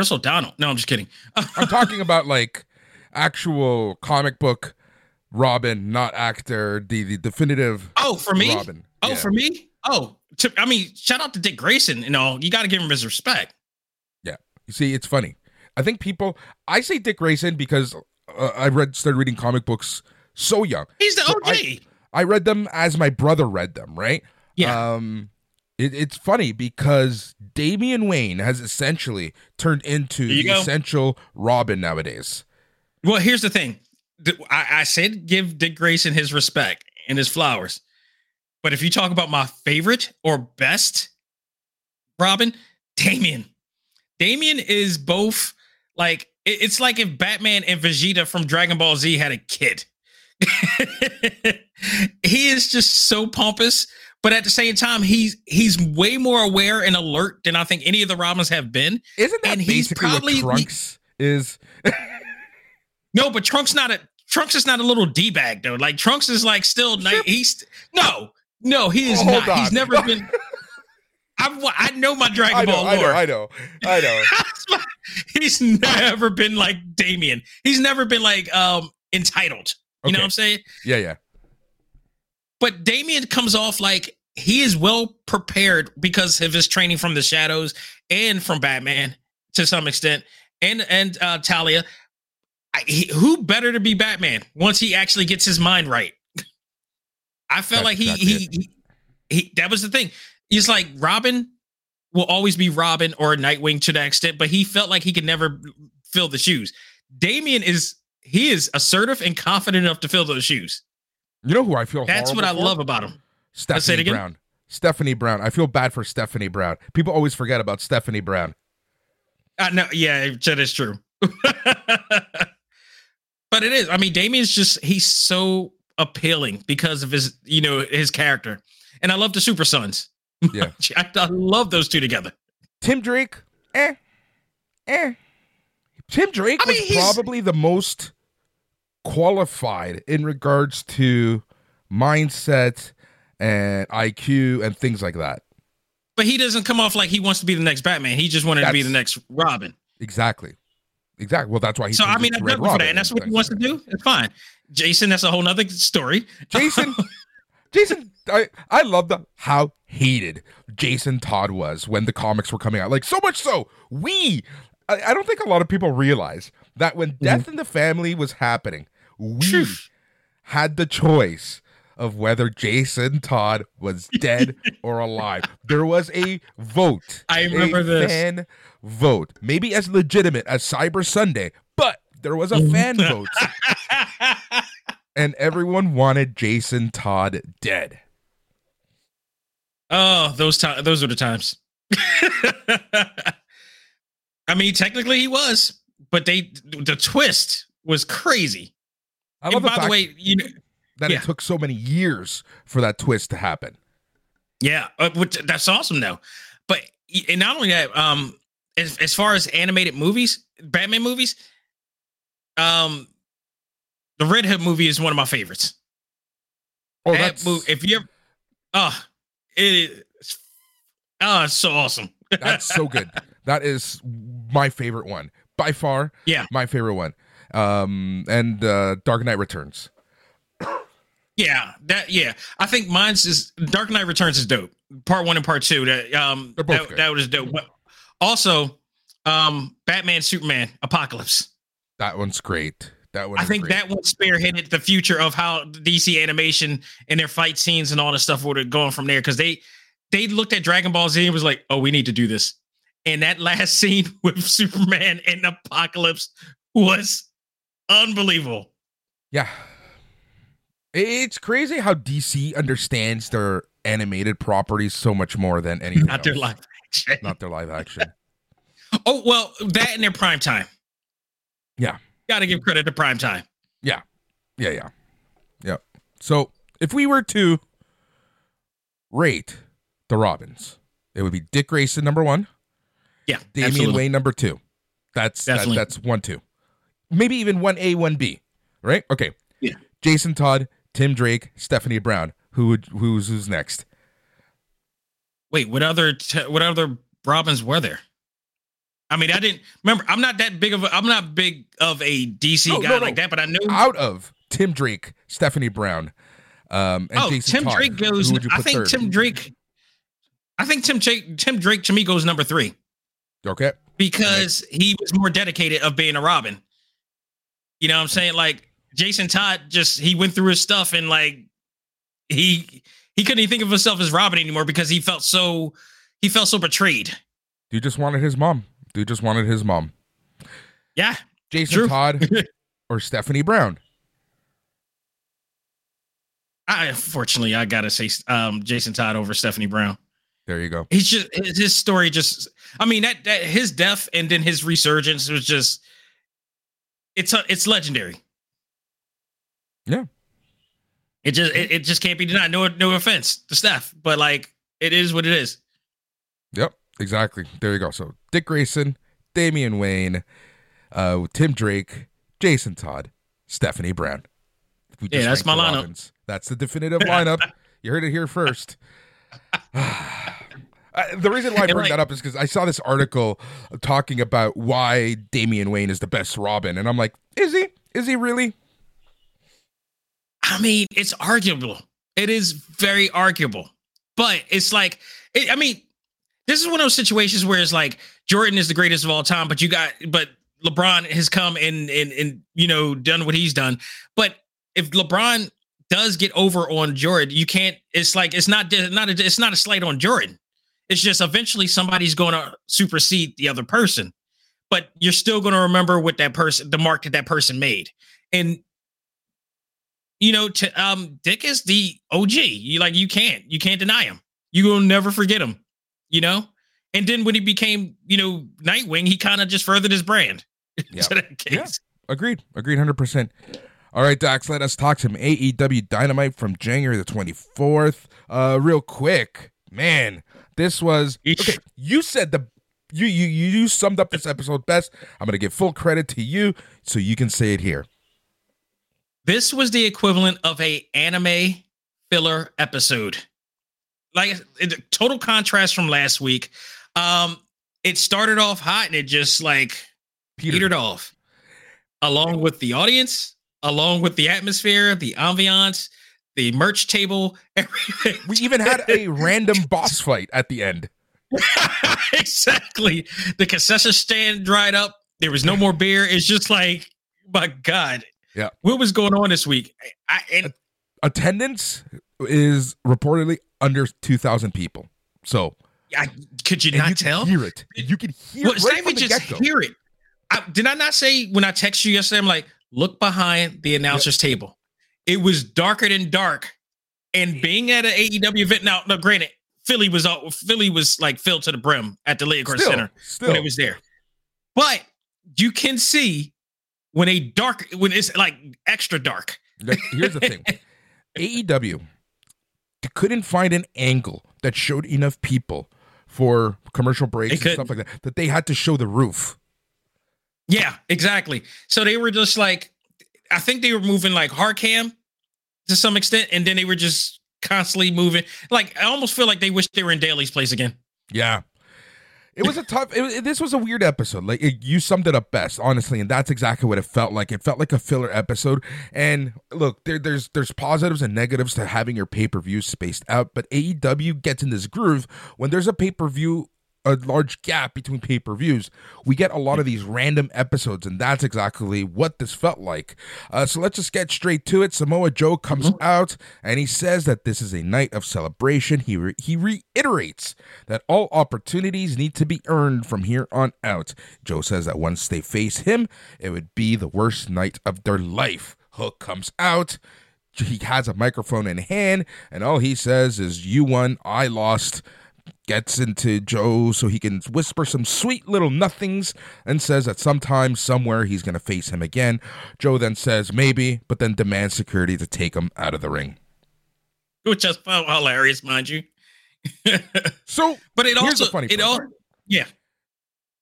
B: Chris O'Donnell. No, I'm just kidding. (laughs)
A: I'm talking about like actual comic book Robin, not actor, the, the definitive
B: oh, for me.
A: Robin.
B: Oh,
A: Yeah.
B: for me. Oh, to, I mean, shout out to Dick Grayson. You know, you got to give him his respect. Yeah.
A: You see, it's funny. I think people. I say Dick Grayson because uh, I read started reading comic books so young.
B: He's the
A: So
B: OG.
A: I- I read them as my brother read them. Right.
B: yeah.
A: Um. It, it's funny because Damian Wayne has essentially turned into the
B: go.
A: essential Robin nowadays.
B: Well, here's the thing. I, I said give Dick Grayson his respect and his flowers. But if you talk about my favorite or best Robin, Damian. Damian is both like it's like if Batman and Vegeta from Dragon Ball Z had a kid. (laughs) he is just so pompous, but at the same time, he's he's way more aware and alert than I think any of the Robins have been.
A: Isn't that
B: And he's probably-
A: Trunks is? (laughs)
B: No, but Trunks not a Trunks is not a little d bag though. Like Trunks is like still ni- he's no no he is
A: Hold
B: not. He's never been. (laughs) I I know my Dragon
A: I know,
B: Ball
A: I know. I know, I know. (laughs)
B: he's never been like Damian. He's never been like um entitled. You know what I'm saying?
A: Yeah, yeah.
B: But Damian comes off like he is well prepared because of his training from the shadows and from Batman to some extent, and and uh, Talia. I, he, who better to be Batman once he actually gets his mind right? I felt
A: That's
B: like he, he he he. That was the thing. It's like Robin will always be Robin or Nightwing to that extent, but he felt like he could never fill the shoes. Damian is he is assertive and confident enough to fill those shoes.
A: You know who I feel
B: That's what I
A: for?
B: love about him.
A: Stephanie
B: say it again?
A: Brown. Stephanie Brown. I feel bad for Stephanie Brown. People always forget about Stephanie Brown.
B: Uh, no, yeah, that is true. (laughs) but it is. I mean, Damian's just he's so appealing because of his, you know, his character. And I love the Super Sons.
A: Yeah. (laughs)
B: I, I love those two together.
A: Tim Drake, eh, eh. Tim Drake
B: I mean,
A: was probably the most qualified in regards to mindset and IQ and things like that.
B: But he doesn't come off like he wants to be the next Batman. He just wanted to be the next Robin.
A: Exactly. Exactly. Well, that's why he.
B: So I mean, I'm for that, and that's what he wants to do. It's fine. Jason, that's a whole nother story.
A: Jason, (laughs) Jason, I I love the how hated Jason Todd was when the comics were coming out. Like so much so, we I, I don't think a lot of people realize that when mm-hmm. Death in the Family was happening, we had the choice of whether Jason Todd was (laughs) dead or alive. There was a vote.
B: I remember
A: a
B: this.
A: fan vote, maybe as legitimate as Cyber Sunday, but there was a fan (laughs) vote and everyone wanted Jason Todd dead.
B: Oh, those times. Those were the times. (laughs) I mean, technically he was, but they the twist was crazy.
A: I
B: And
A: love the
B: by the way, you know,
A: that
B: yeah.
A: it took so many years for that twist to happen.
B: yeah, uh, which, that's awesome though. But and not only that, um, as, as far as animated movies, Batman movies, um, the Red Hood movie is one of my favorites.
A: Oh,
B: that
A: that's
B: movie, if you ever, oh, it is, oh, it's so awesome.
A: that's so good. (laughs) That is my favorite one by far.
B: Yeah.
A: my favorite one. Um, and uh, Dark Knight Returns.
B: Yeah, that yeah. I think mine's is Dark Knight Returns is dope. Part one and part two. That um that,
A: good.
B: that was dope. But also, um Batman Superman Apocalypse.
A: That one's great. That one.
B: I think
A: great.
B: that one spearheaded the future of how DC animation and their fight scenes and all the stuff would have gone from there because they they looked at Dragon Ball Z and was like, oh, we need to do this. And that last (laughs) scene with Superman and Apocalypse was unbelievable.
A: Yeah. It's crazy how DC understands their animated properties so much more than anything.
B: Not their live action.
A: Not their live (laughs) action.
B: Oh well, that in their prime time.
A: Yeah.
B: Got to give credit to prime time.
A: Yeah, yeah, yeah. Yeah. So if we were to rate the Robins, it would be Dick Grayson number one,
B: Yeah,
A: Damian
B: absolutely.
A: Wayne number two. That's that, that's one two, maybe even one A one B. Right? Okay.
B: Yeah.
A: Jason Todd, Tim Drake, Stephanie Brown. Who would who's who's next?
B: Wait, what other t- what other Robins were there? I mean, I didn't remember. I'm not that big of a. I'm not big of a DC
A: No,
B: guy
A: no, no.
B: like that, but I know.
A: Out of Tim Drake, Stephanie Brown, um, and
B: oh,
A: Jason
B: Tim
A: Todd,
B: Drake
A: who
B: goes.
A: would you
B: I
A: put
B: think
A: third?
B: Tim Drake. I think Tim Drake, Tim Drake to me goes number three
A: Okay.
B: because he was more dedicated of being a Robin. You know what I'm saying? Like Jason Todd just he went through his stuff and like he he couldn't even think of himself as Robin anymore because he felt so he felt so betrayed.
A: Dude just wanted his mom. Dude just wanted his mom.
B: Yeah.
A: Jason
B: True.
A: Todd (laughs) or Stephanie Brown.
B: I unfortunately I gotta say um Jason Todd over Stephanie Brown.
A: There you go.
B: He's just his story just I mean that that his death and then his resurgence was just it's a, it's legendary.
A: Yeah.
B: It just it, it just can't be denied. No no offense to Steph, but like it is what it is.
A: Yep, exactly. There you go. So Dick Grayson, Damian Wayne, uh, Tim Drake, Jason Todd, Stephanie Brown.
B: Yeah, that's my lineup. Robins.
A: That's the definitive lineup. (laughs) you heard it here first. (laughs) Uh, the reason why I bring like, that up is because I saw this article talking about why Damian Wayne is the best Robin, and I'm like, is he? Is he really?
B: I mean, it's arguable. It is very arguable, but it's like, it, I mean, this is one of those situations where it's like Jordan is the greatest of all time, but you got, but LeBron has come and and and you know done what he's done. But if LeBron does get over on Jordan, you can't. It's like it's not not a, it's not a slight on Jordan. It's just eventually somebody's going to supersede the other person, but you're still going to remember what that person, the mark that that person made. And you know, to um, Dick is the OG. You like you can't you can't deny him. You will never forget him. You know. And then when he became, you know, Nightwing, he kind of just furthered his brand. (laughs)
A: Yep. yeah. Agreed. Agreed 100%. All right, Dax, let us talk some AEW Dynamite from January the 24th. Uh, real quick, man, this was okay. You said the you you you summed up this episode best. I'm gonna give full credit to you, so you can say it here.
B: This was the equivalent of a anime filler episode. Like total contrast from last week. Um, it started off hot and it just like petered off, along with the audience, along with the atmosphere, the ambiance, the merch table, (laughs)
A: everything. We even had a (laughs) random boss fight at the end. (laughs)
B: exactly. The concession stand dried up. There was no more beer. It's just like, my God.
A: Yeah.
B: What was going on this week? I, and,
A: Attendance is reportedly under 2,000 people. So,
B: I, could you not
A: you
B: tell?
A: Hear it. You can hear well,
B: it. Right even just get-go. hear it. I, did I not say when I text you yesterday? I'm like, look behind the announcer's yep. table. It was darker than dark, and being at an AEW event now, no, granted, Philly was all Philly was like filled to the brim at the Liacouras Center still. when it was there, but you can see when a dark when it's like extra dark.
A: Here's the thing, (laughs) AEW couldn't find an angle that showed enough people for commercial breaks and stuff like that that they had to show the roof.
B: Yeah, exactly. So they were just like, I think they were moving like hard cam to some extent, and then they were just constantly moving. Like I almost feel like they wish they were in Daily's place again.
A: Yeah. It was a tough. It, this was a weird episode. Like it, you summed it up best, honestly, and that's exactly what it felt like. It felt like a filler episode. And look, there, there's there's positives and negatives to having your pay per view spaced out, but AEW gets in this groove when there's a pay per view a large gap between pay per views. We get a lot of these random episodes, and that's exactly what this felt like. Uh, so let's just get straight to it. Samoa Joe comes mm-hmm. out and he says that this is a night of celebration. He re- he reiterates that all opportunities need to be earned from here on out. Joe says that once they face him, it would be the worst night of their life. Hook comes out. He has a microphone in hand, and all he says is, You won, I lost gets into Joe so he can whisper some sweet little nothings and says that sometime, somewhere, he's going to face him again. Joe then says maybe, but then demands security to take him out of the ring.
B: Which is hilarious, mind you. (laughs)
A: so,
B: but it also, funny it all, yeah.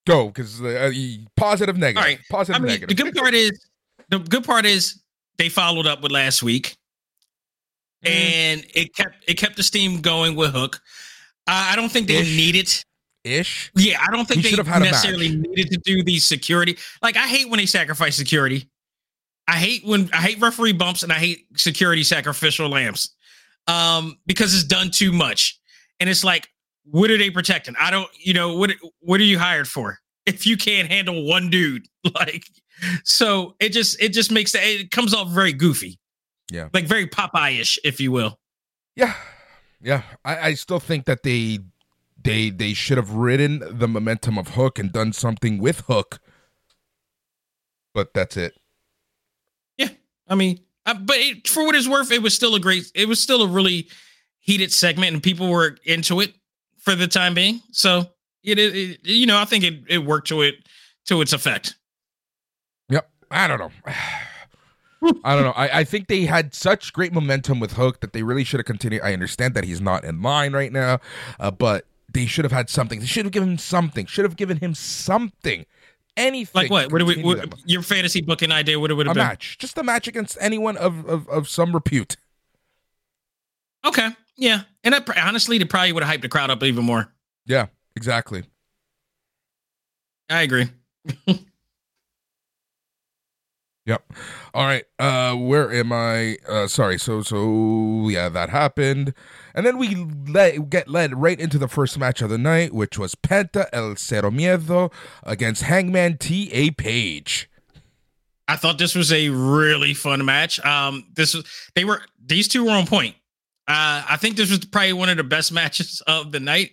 A: Go because uh, positive, negative, all right. positive, I mean, negative.
B: The good part is the good part is they followed up with last week, mm. and it kept it kept the steam going with Hook. I don't think they Ish. need it.
A: Ish.
B: Yeah, I don't think he they necessarily needed to do the security. Like I hate when they sacrifice security. I hate when I hate referee bumps and I hate security sacrificial lambs. Um, because it's done too much. And it's like, what are they protecting? I don't, you know, what what are you hired for? (laughs) If you can't handle one dude, (laughs) like so it just it just makes it comes off very goofy.
A: Yeah.
B: Like very Popeye-ish, if you will.
A: Yeah. Yeah, I, I still think that they they they should have ridden the momentum of Hook and done something with Hook. But that's it.
B: Yeah, I mean, uh, but it, for what it's worth, it was still a great. It was still a really heated segment, and people were into it. for the time being. So it, it, it you know, I think it, it worked to it to its effect.
A: Yep. I don't know. (sighs) I don't know. I, I think they had such great momentum with Hook that they really should have continued. I understand that he's not in line right now, uh, but they should have had something. They should have given him something. Should have given him something. Anything.
B: Like what? What, do we, what your fantasy booking idea? What it would have
A: been?
B: A
A: match. Just a match against anyone of, of, of some repute.
B: Okay. Yeah. And that, honestly, they probably would have hyped the crowd up even more.
A: Yeah, exactly.
B: I agree. (laughs)
A: Yep. All right. Uh where am I? Uh sorry. So so yeah, that happened. And then we let get led right into the first match of the night, which was Penta El Cero Miedo against Hangman T.A. Page.
B: I thought this was a really fun match. Um this was they were these two were on point. Uh I think this was probably one of the best (laughs) matches of the night.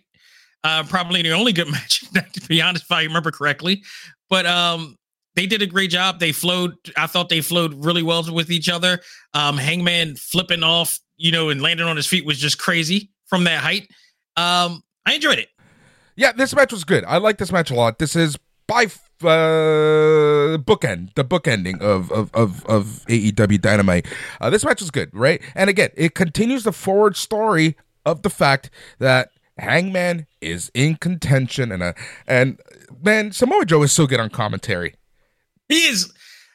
B: Uh probably the only good (laughs) match to be honest, if I remember correctly. But um they did a great job. They flowed. I thought they flowed really well with each other. Um, Hangman flipping off, you know, and landing on his feet was just crazy from that height. Um, I enjoyed it.
A: Yeah, this match was good. I like this match a lot. This is by uh, bookend, the bookending of of of, of AEW Dynamite. Uh, this match was good, right? And again, it continues the forward story of the fact that Hangman is in contention, and uh, and man, Samoa Joe is so good on commentary.
B: He is.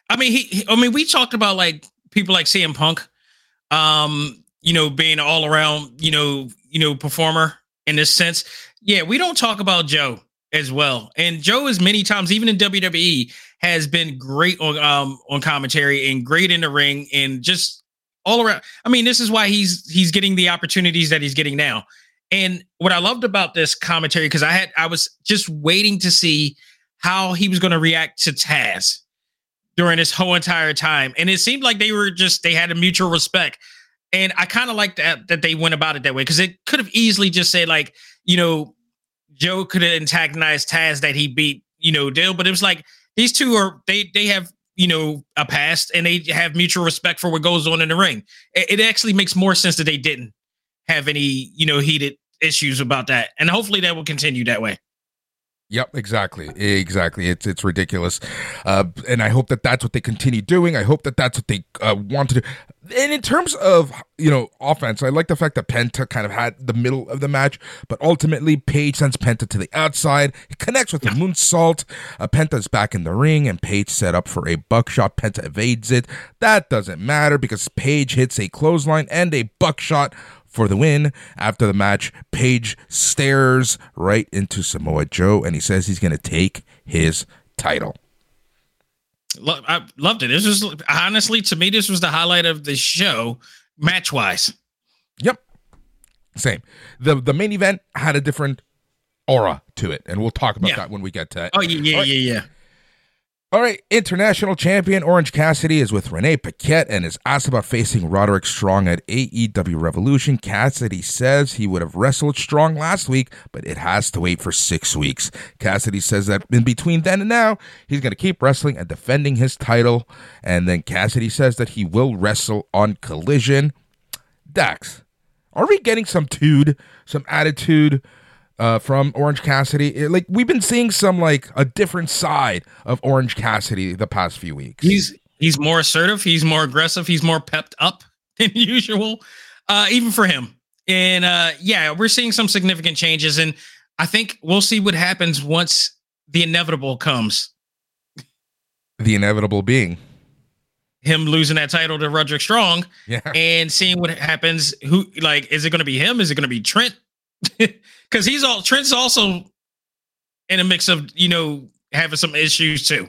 B: I mean, he, he. I mean, we talked about like people like CM Punk, um, you know, being all around, you know, you know, performer in this sense. Yeah, we don't talk about Joe as well. And Joe is many times, even in WWE, has been great on um on commentary and great in the ring and just all around. I mean, this is why he's he's getting the opportunities that he's getting now. And what I loved about this commentary, because I had I was just waiting to see how he was going to react to Taz during this whole entire time. And it seemed like they were just they had a mutual respect. And I kind of like that that they went about it that way because it could have easily just said like, you know, Joe could have antagonized Taz that he beat, you know, Dale, but it was like these two are they they have you know a past and they have mutual respect for what goes on in the ring. It, it actually makes more sense that they didn't have any you know heated issues about that, and hopefully that will continue that way.
A: Yep, exactly, exactly. It's it's ridiculous, uh, and I hope that that's what they continue doing. I hope that that's what they uh, want to do. And in terms of you know offense, I like the fact that Penta kind of had the middle of the match, but ultimately Page sends Penta to the outside. He connects with the moonsault. Uh, Penta's back in the ring, and Page set up for a buckshot. Penta evades it. That doesn't matter because Page hits a clothesline and a buckshot for the win. After the match, Page stares right into Samoa Joe and he says he's going to take his title.
B: I loved it. This was honestly to me, this was the highlight of the show, match wise.
A: Yep, same. the The main event had a different aura to it, and we'll talk about yeah. that when we get to it.
B: Oh yeah, yeah, right. yeah, yeah.
A: All right, international champion Orange Cassidy is with Renee Paquette and is asked about facing Roderick Strong at AEW Revolution. Cassidy says he would have wrestled Strong last week, but it has to wait for six weeks. Cassidy says that in between then and now, he's going to keep wrestling and defending his title. And then Cassidy says that he will wrestle on Collision. Dax, are we getting some tude, some attitude? Uh, from Orange Cassidy. It, like we've been seeing some like a different side of Orange Cassidy the past few weeks.
B: He's he's more assertive. He's more aggressive. He's more pepped up (laughs) than usual, uh, even for him. And uh, yeah, we're seeing some significant changes, and I think we'll see what happens once the inevitable comes.
A: The inevitable being
B: him losing that title to Roderick Strong,
A: yeah,
B: and seeing what happens. Who like is it going to be him? Is it going to be Trent? (laughs) because he's all Trent's also in a mix of you know having some issues too.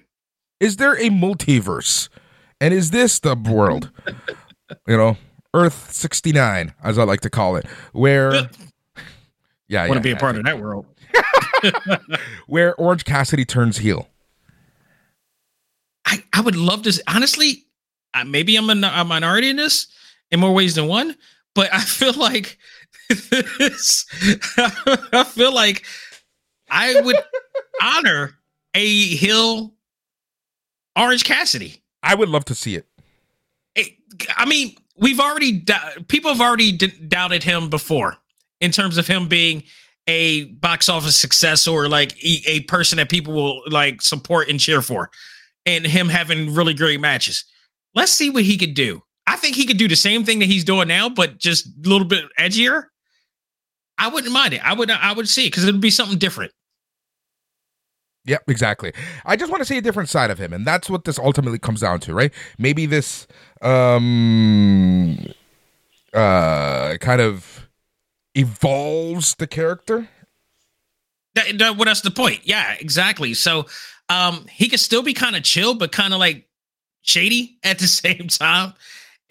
A: Is there a multiverse? And is this the world? you know, Earth 69, as I like to call it, where
B: yeah, want to yeah, be a part of that world. (laughs)
A: where Orange Cassidy turns heel.
B: I, I would love to honestly, maybe I'm a, a minority in this in more ways than one, but I feel like this, (laughs) I feel like I would (laughs) honor a Hill Orange Cassidy.
A: I would love to see it.
B: I mean, we've already people have already d- doubted him before in terms of him being a box office success or like a, a person that people will like support and cheer for, and him having really great matches. Let's see what he could do. I think he could do the same thing that he's doing now, but just a little bit edgier. I wouldn't mind it. I would. I would see it because it would be something different.
A: Yep, exactly. I just want to see a different side of him, and that's what this ultimately comes down to, right? Maybe this um uh kind of evolves the character.
B: That, that, well, that's the point. Yeah, exactly. So um he could still be kind of chill, but kind of like shady (laughs) at the same time.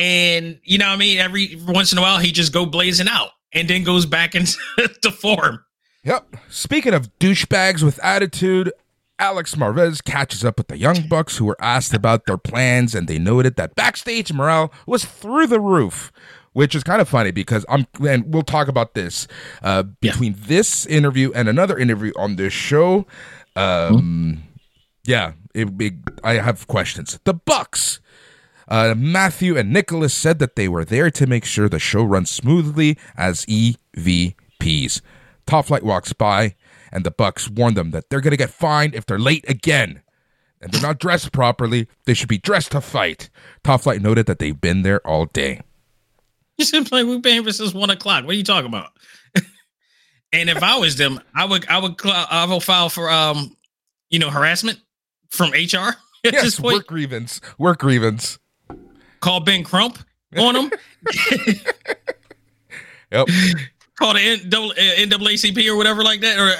B: And you know what I mean? Every once in a while he just go blazing out and then goes back into (laughs) form.
A: Yep. Speaking of douchebags with attitude, Alex Marvez catches up with the Young Bucks who were asked about their plans and they noted that backstage morale was through the roof. Which is kind of funny because I'm, and we'll talk about this uh, between yeah. this interview and another interview on this show. Um, mm-hmm. Yeah, it, it, I have questions. The Bucks uh, Matthew and Nicholas said that they were there to make sure the show runs smoothly as EVPs. Top Flight walks by, and the Bucks warn them that they're going to get fined if they're late again. And they're not dressed properly. They should be dressed to fight. Top Flight noted that they've been there all day.
B: You like we've been here since one o'clock. What are you talking about? (laughs) and if I was them, I would I would I would file for um you know harassment from HR. (laughs)
A: yes, work grievance. Work grievance.
B: Call Ben Crump on them. (laughs)
A: yep.
B: Call the NAACP or whatever like that. Or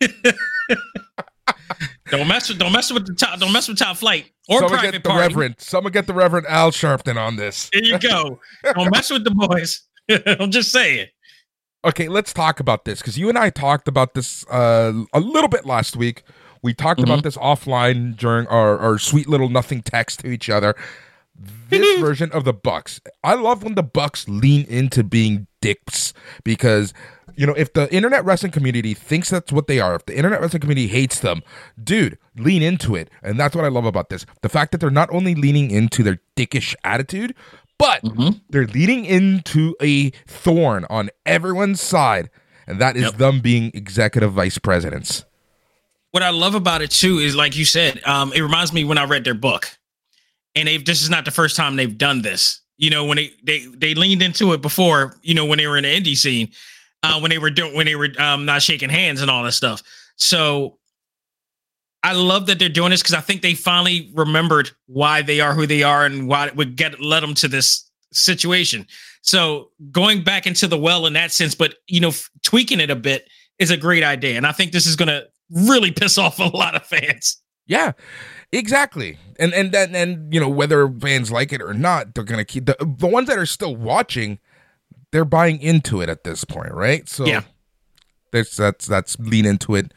B: (laughs) don't mess with don't mess with the top don't mess with top flight or Someone private
A: get the
B: party.
A: Reverend. Someone get the Reverend Al Sharpton on this.
B: There you go. don't mess with the boys. (laughs) I'm just saying.
A: Okay, let's talk about this because you and I talked about this uh, a little bit last week. We talked mm-hmm. about this offline during our, our sweet little nothing text to each other this (laughs) version of the Bucks. I love when the Bucks lean into being dicks because you know if the internet wrestling community thinks that's what they are, if the internet wrestling community hates them, dude, lean into it. And that's what I love about this. The fact that they're not only leaning into their dickish attitude, but mm-hmm. they're leading into a thorn on everyone's side, and that is yep. them being executive vice presidents.
B: What I love about it too is, like you said, um, it reminds me when I read their book and they've this is not the first time they've done this. You know, when they they they leaned into it before, you know, when they were in the indie scene, uh, when they were doing when they were um, not shaking hands and all that stuff. So I love that they're doing this because I think they finally remembered why they are who they are and why it would get led them to this situation. So going back into the well in that sense, but you know, f- tweaking it a bit is a great idea, and I think this is going to really (laughs) piss off a lot of fans.
A: Yeah, Exactly. And and then and you know whether fans like it or not, they're gonna keep the the ones that are still watching. They're buying into it at this point, right? So
B: yeah,
A: that's that's that's lean into it.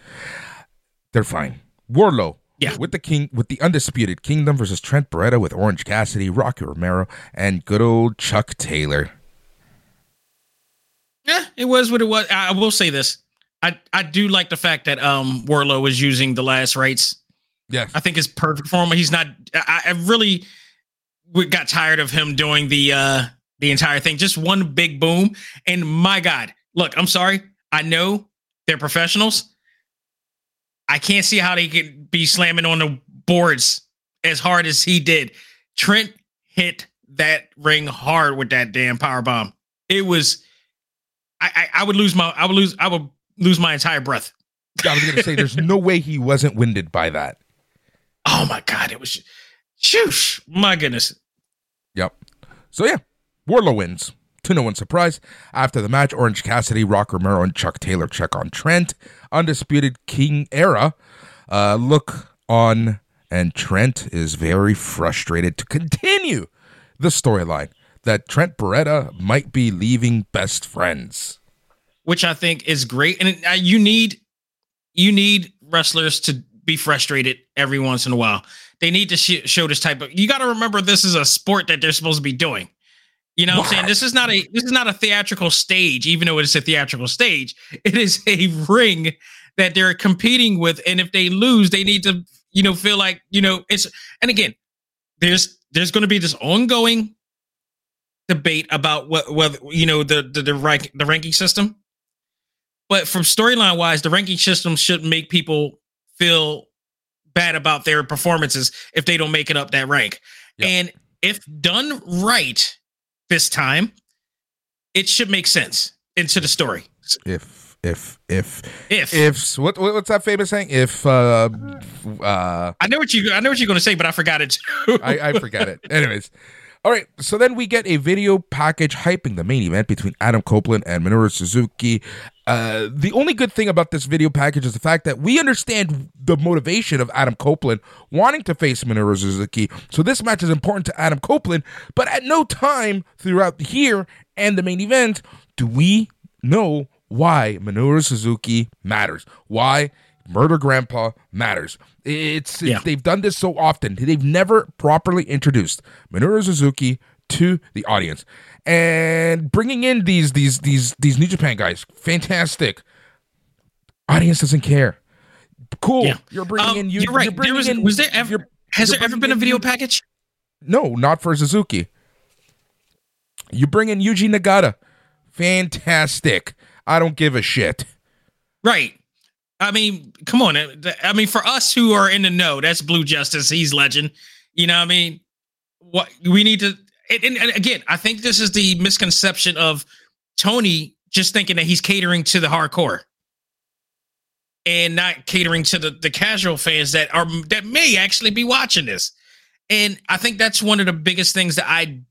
A: They're fine. Wardlow,
B: yeah,
A: with the king with the undisputed Kingdom versus Trent Beretta with Orange Cassidy, Rocky Romero, and good old Chuck Taylor.
B: Yeah, it was what it was. I will say this. I, I do like the fact that um Wardlow was using the last rites
A: yeah,
B: I think is perfect for him. He's not. I, I really got tired of him doing the uh the entire thing. Just one big boom, and my God, look, I'm sorry. I know they're professionals. I can't see how they could be slamming on the boards as hard as he did. Trent hit that ring hard with that damn power bomb. It was. I, I, I would lose my. I would lose. I would lose my entire breath.
A: I was going to say, there's no way he wasn't winded by that.
B: Oh my god, it was shoosh. My goodness.
A: Yep. So yeah, Wardlow wins. To no one's surprise, after the match, Orange Cassidy, Rock Romero, and Chuck Taylor check on Trent. Undisputed King era uh, look on, and Trent is very frustrated to continue the storyline that Trent Beretta might be leaving best friends,
B: which I think is great. And uh, you need you need wrestlers to be frustrated every once in a while. They need to sh- show this type of. You got to remember, this is a sport that they're supposed to be doing. You know what, what I'm saying? This is not a this is not a theatrical stage, even though it's a theatrical stage. It is a ring that they're competing with, and if they lose, they need to you know feel like you know it's. And again, there's there's going to be this ongoing debate about what whether you know the the the rank the ranking system. But from storyline wise, the ranking system should make people feel bad about their performances if they don't make it up that rank. Yep. And if done right this time, it should make sense into the story.
A: If if if
B: if
A: if what what's that famous saying? If uh uh
B: I know what you I know what you're gonna say, but I forgot it
A: too. I, I forgot it. Anyways. All right, so then we get a video package hyping the main event between Adam Copeland and Minoru Suzuki. Uh, the only good thing about this video package is the fact that we understand the motivation of Adam Copeland wanting to face Minoru Suzuki. So this match is important to Adam Copeland, but at no time throughout here and the main event do we know why Minoru Suzuki matters. Why Murder Grandpa matters. It's, yeah. they've done this so often. They've never properly introduced Minoru Suzuki to the audience, and bringing in these these these these New Japan guys, fantastic. Audience doesn't care. Cool. Yeah. You're bringing um, in. You,
B: you're right. There was,
A: in,
B: was there ever has there ever been a video package?
A: No, not for Suzuki. You bring in Yuji Nagata. Fantastic. I don't give a shit.
B: Right. I mean, come on. I mean, for us who are in the know, that's Blue Justice. He's legend. You know what I mean? What we need to, and, and again, I think this is the misconception of Tony just thinking that he's catering to the hardcore and not catering to the, the casual fans that are that may actually be watching this. And I think that's one of the biggest things that I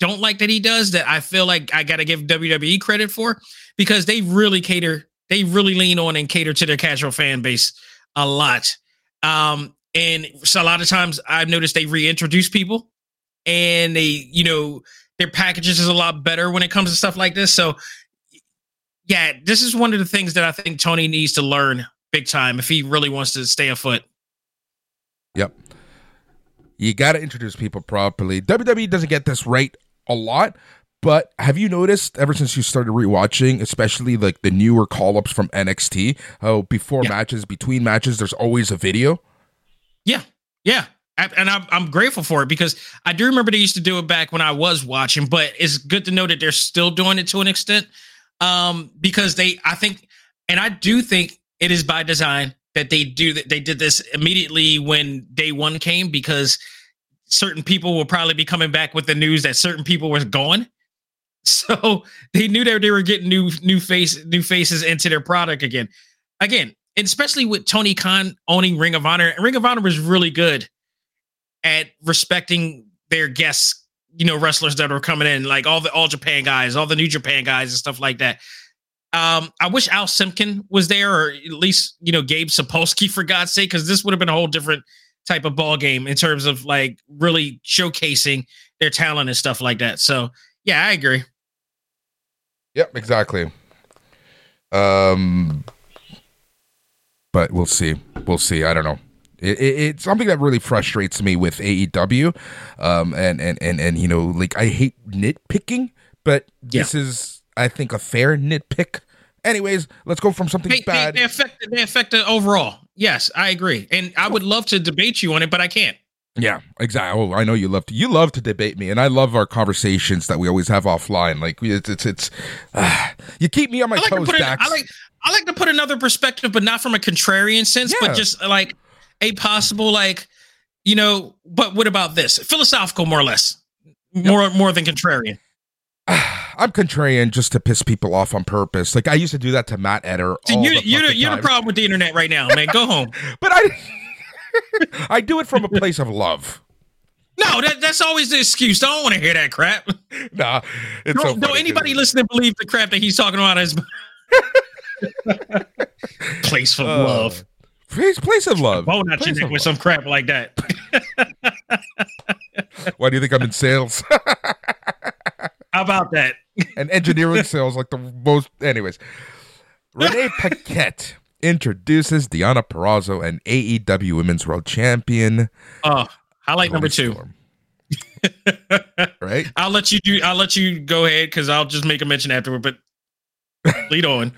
B: don't like that he does that I feel like I got to give WWE credit for because they really cater they really lean on and cater to their casual fan base a lot. Um, and so a lot of times I've noticed they reintroduce people and they, you know, their packages is a lot better when it comes to stuff like this. So yeah, this is one of the things that I think Tony needs to learn big time if he really wants to stay afoot.
A: Yep. You got to introduce people properly. WWE doesn't get this right a lot, but have you noticed ever since you started rewatching, especially like the newer call ups from NXT, how before yeah. matches, between matches, there's always a video?
B: Yeah. Yeah. And I'm, I'm grateful for it because I do remember they used to do it back when I was watching, but it's good to know that they're still doing it to an extent. Um, because they, I think, and I do think it is by design that they do that. They did this immediately when day one came because certain people will probably be coming back with the news that certain people were gone (laughs) So they knew that they were getting new new face new faces into their product again. Again, especially with Tony Khan owning Ring of Honor. Ring of Honor was really good at respecting their guests, you know, wrestlers that are coming in, like all the all Japan guys, all the New Japan guys and stuff like that. Um, I wish Al Simpkin was there, or at least you know Gabe Sapolsky for God's sake, because this would have been a whole different type of ball game in terms of like really showcasing their talent and stuff like that. So yeah, I agree.
A: Yep, exactly. Um, but we'll see. We'll see. I don't know. It, it, it's something that really frustrates me with AEW, um, and and and and you know, like I hate nitpicking, but this is, I think, a fair nitpick. Anyways, let's go from something they, bad.
B: They, they affect they affect the overall. Yes, I agree, and I would love to debate you on it, but I can't.
A: Yeah, exactly. Oh, I know you love to you love to debate me, and I love our conversations that we always have offline. Like it's it's, it's uh, (sighs) you keep me on my like toes.
B: To I like I like to put another perspective, but not from a contrarian sense, yeah. but just like a possible like you know. But what about this? Philosophical, more or less, more yep. more than contrarian. (sighs)
A: I'm contrarian just to piss people off on purpose. Like I used to do that to Matt Eder.
B: So the you're, the, you're the problem with the internet right now, man. Go (laughs) home.
A: but I. (laughs) I do it from a place of love.
B: No, that, that's always the excuse. I don't want to hear that crap. (laughs)
A: Nah,
B: it's don't, so don't anybody listening believe the crap that he's talking about is place of uh, love.
A: Place, place of love.
B: Bone at your neck with some crap like that. (laughs)
A: Why do you think I'm in sales?
B: How about that? (laughs)
A: and engineering sales, like the most. Anyways, Renee (laughs) Paquette introduces Diana Purrazzo, an AEW Women's World Champion.
B: Oh, highlight number two.
A: right?
B: I'll let you do. I'll let you go ahead because I'll just make a mention afterward. But lead on.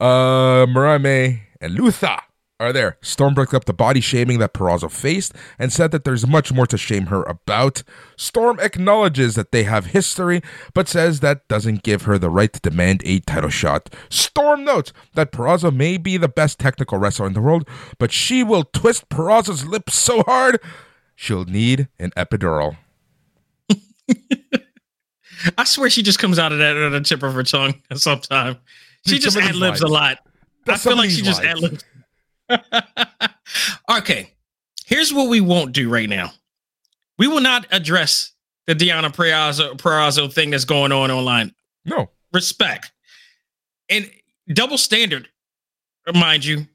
A: Uh, Mariah May and Luther are there. Storm broke up the body shaming that Purrazzo faced and said that there's much more to shame her about. Storm acknowledges that they have history, but says that doesn't give her the right to demand a title shot. Storm notes that Purrazzo may be the best technical wrestler in the world, but she will twist Purrazzo's lips so hard she'll need an epidural. (laughs)
B: I swear she just comes out of that at the tip of her tongue (laughs) sometime. She
A: Dude,
B: just ad libs a lot.
A: That's
B: I feel like she just ad libs. (laughs) okay, here's what we won't do right now. We will not address the Deanna Prazo, Prazo thing that's going on online.
A: No.
B: Respect and double standard, mind you.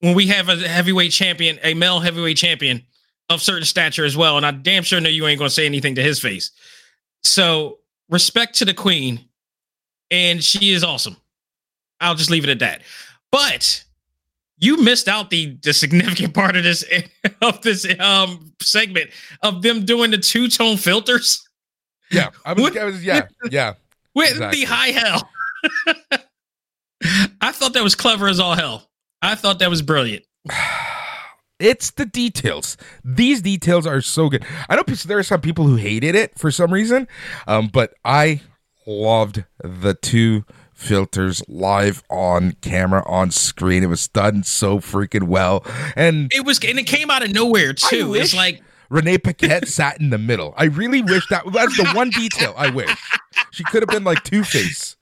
B: When we have a heavyweight champion, a male heavyweight champion of certain stature as well, and I damn sure know you ain't gonna say anything to his face. So respect to the queen, and she is awesome. I'll just leave it at that. But you missed out the the significant (laughs) part of this (laughs) of this um segment of them doing the two tone filters
A: Yeah. I was,
B: What-
A: I was yeah. (laughs) Yeah.
B: with
A: Exactly.
B: the high hell. I thought that was clever as all hell. I thought that was brilliant. (sighs)
A: It's the details. These details are so good. I know there are some people who hated it for some reason, um, but I loved the two filters live on camera on screen. It was done so freaking well, and
B: It was, and it came out of nowhere too. It's like
A: Renee Paquette sat in the middle. I really wish that that's the one detail I wish she could have been like Two Face.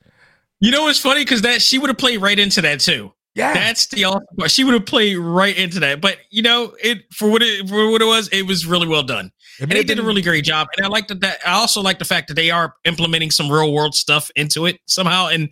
B: you know what's funny because that she would have played right into that too.
A: Yeah,
B: That's the awesome part. She would have played right into that. But you know, it for what it for what it was, it was really well done.
A: It
B: and they did a really great job. And I like that, that. I also like the fact that they are implementing some real world stuff into it somehow, and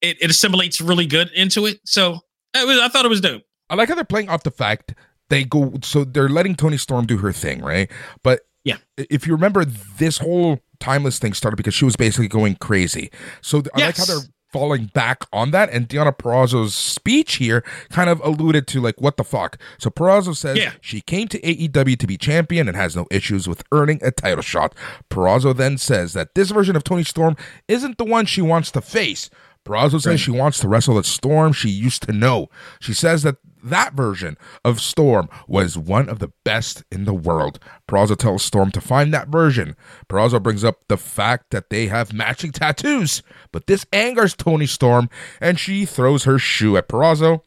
B: it, it assimilates really good into it. So it was, I thought it was dope.
A: I like how they're playing off the fact they go so they're letting Toni Storm do her thing, right? But
B: Yeah.
A: if you remember, this whole timeless thing started because she was basically going crazy. So I like how they're falling back on that. And Deanna Purrazzo's speech here kind of alluded to like what the fuck. So Purrazzo says
B: Yeah.
A: she came to AEW to be champion and has no issues with earning a title shot. Purrazzo then says that this version of Toni Storm isn't the one she wants to face. Purrazzo says she wants to wrestle the Storm she used to know. She says that that version of Storm was one of the best in the world. Purrazzo tells Storm to find that version. Purrazzo brings up the fact that they have matching tattoos, but this angers Toni Storm, and she throws her shoe at Purrazzo.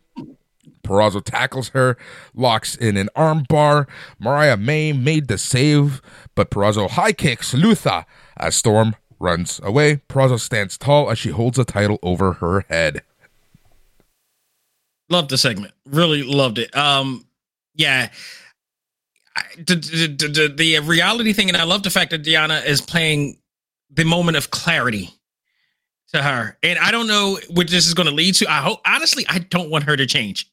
A: Purrazzo tackles her, locks in an armbar. Mariah May made the save, but Purrazzo high kicks Luther as Storm runs away. Purrazzo stands tall as she holds the title over her head.
B: Loved the segment. Really loved it. Um, yeah. I, the, the, the, the reality thing, and I love the fact that Diana is playing the moment of clarity to her. And I don't know what this is going to lead to. I hope, honestly, I don't want her to change.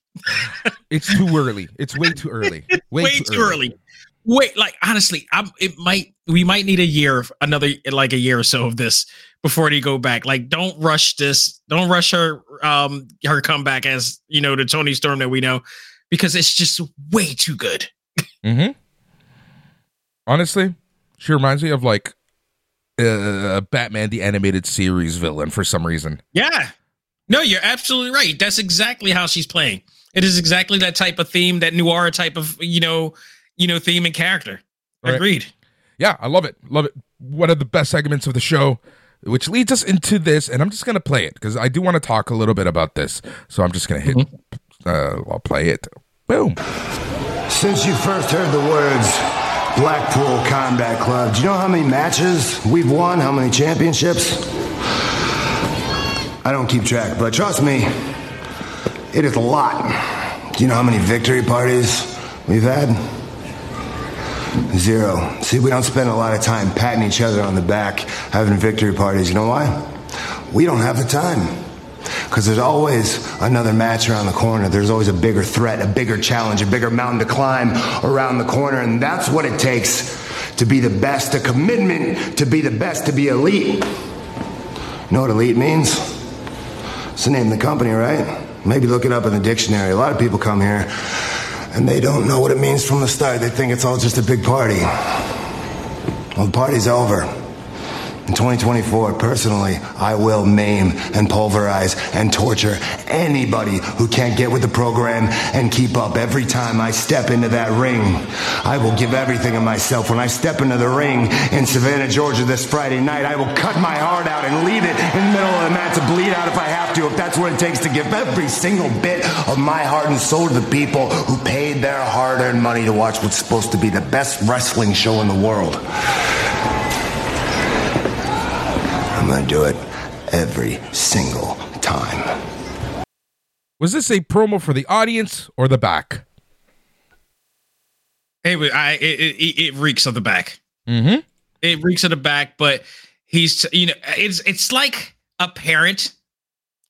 A: It's too early. It's way too early. (laughs) Way,
B: Way, too, early. Wait, like honestly, I'm. It might. We might need a year, another like a year or so of this before they go back. Like, don't rush this. Don't rush her. Um, her comeback as you know the Toni Storm that we know, because it's just way too good.
A: Mm-hmm. Honestly, she reminds me of like uh, Batman the animated series villain for some reason.
B: Yeah. No, you're absolutely right. That's exactly how she's playing. It is exactly that type of theme, that noir type of you know, you know, theme and character.
A: Right.
B: Agreed.
A: Yeah, I love it. Love it. One of the best segments of the show, which leads us into this, and I'm just gonna play it because I do want to talk a little bit about this. So I'm just gonna hit. Uh, I'll play it. Boom.
C: Since you first heard the words Blackpool Combat Club, do you know how many matches we've won? How many championships? I don't keep track, but trust me, it is a lot. Do you know how many victory parties we've had? Zero. See, we don't spend a lot of time patting each other on the back, having victory parties. You know why? We don't have the time. Because there's always another match around the corner. There's always a bigger threat, a bigger challenge, a bigger mountain to climb around the corner. And that's what it takes to be the best, a commitment to be the best, to be elite. You know what elite means? It's the name of the company, right? Maybe look it up in the dictionary. A lot of people come here and they don't know what it means from the start. They think it's all just a big party. Well, the party's over. In 2024, personally, I will maim and pulverize and torture anybody who can't get with the program and keep up every time I step into that ring. I will give everything of myself. When I step into the ring in Savannah, Georgia this Friday night, I will cut my heart out and leave it in the middle of the mat to bleed out if I have to, if that's what it takes to give every single bit of my heart and soul to the people who paid their hard earned money to watch what's supposed to be the best wrestling show in the world. I'm going to do it every single time.
A: Was this a promo for the audience or the back?
B: It, wa- I, it, it, it reeks of the back.
A: Mm-hmm.
B: It reeks of the back, but he's, you know, it's it's like a parent,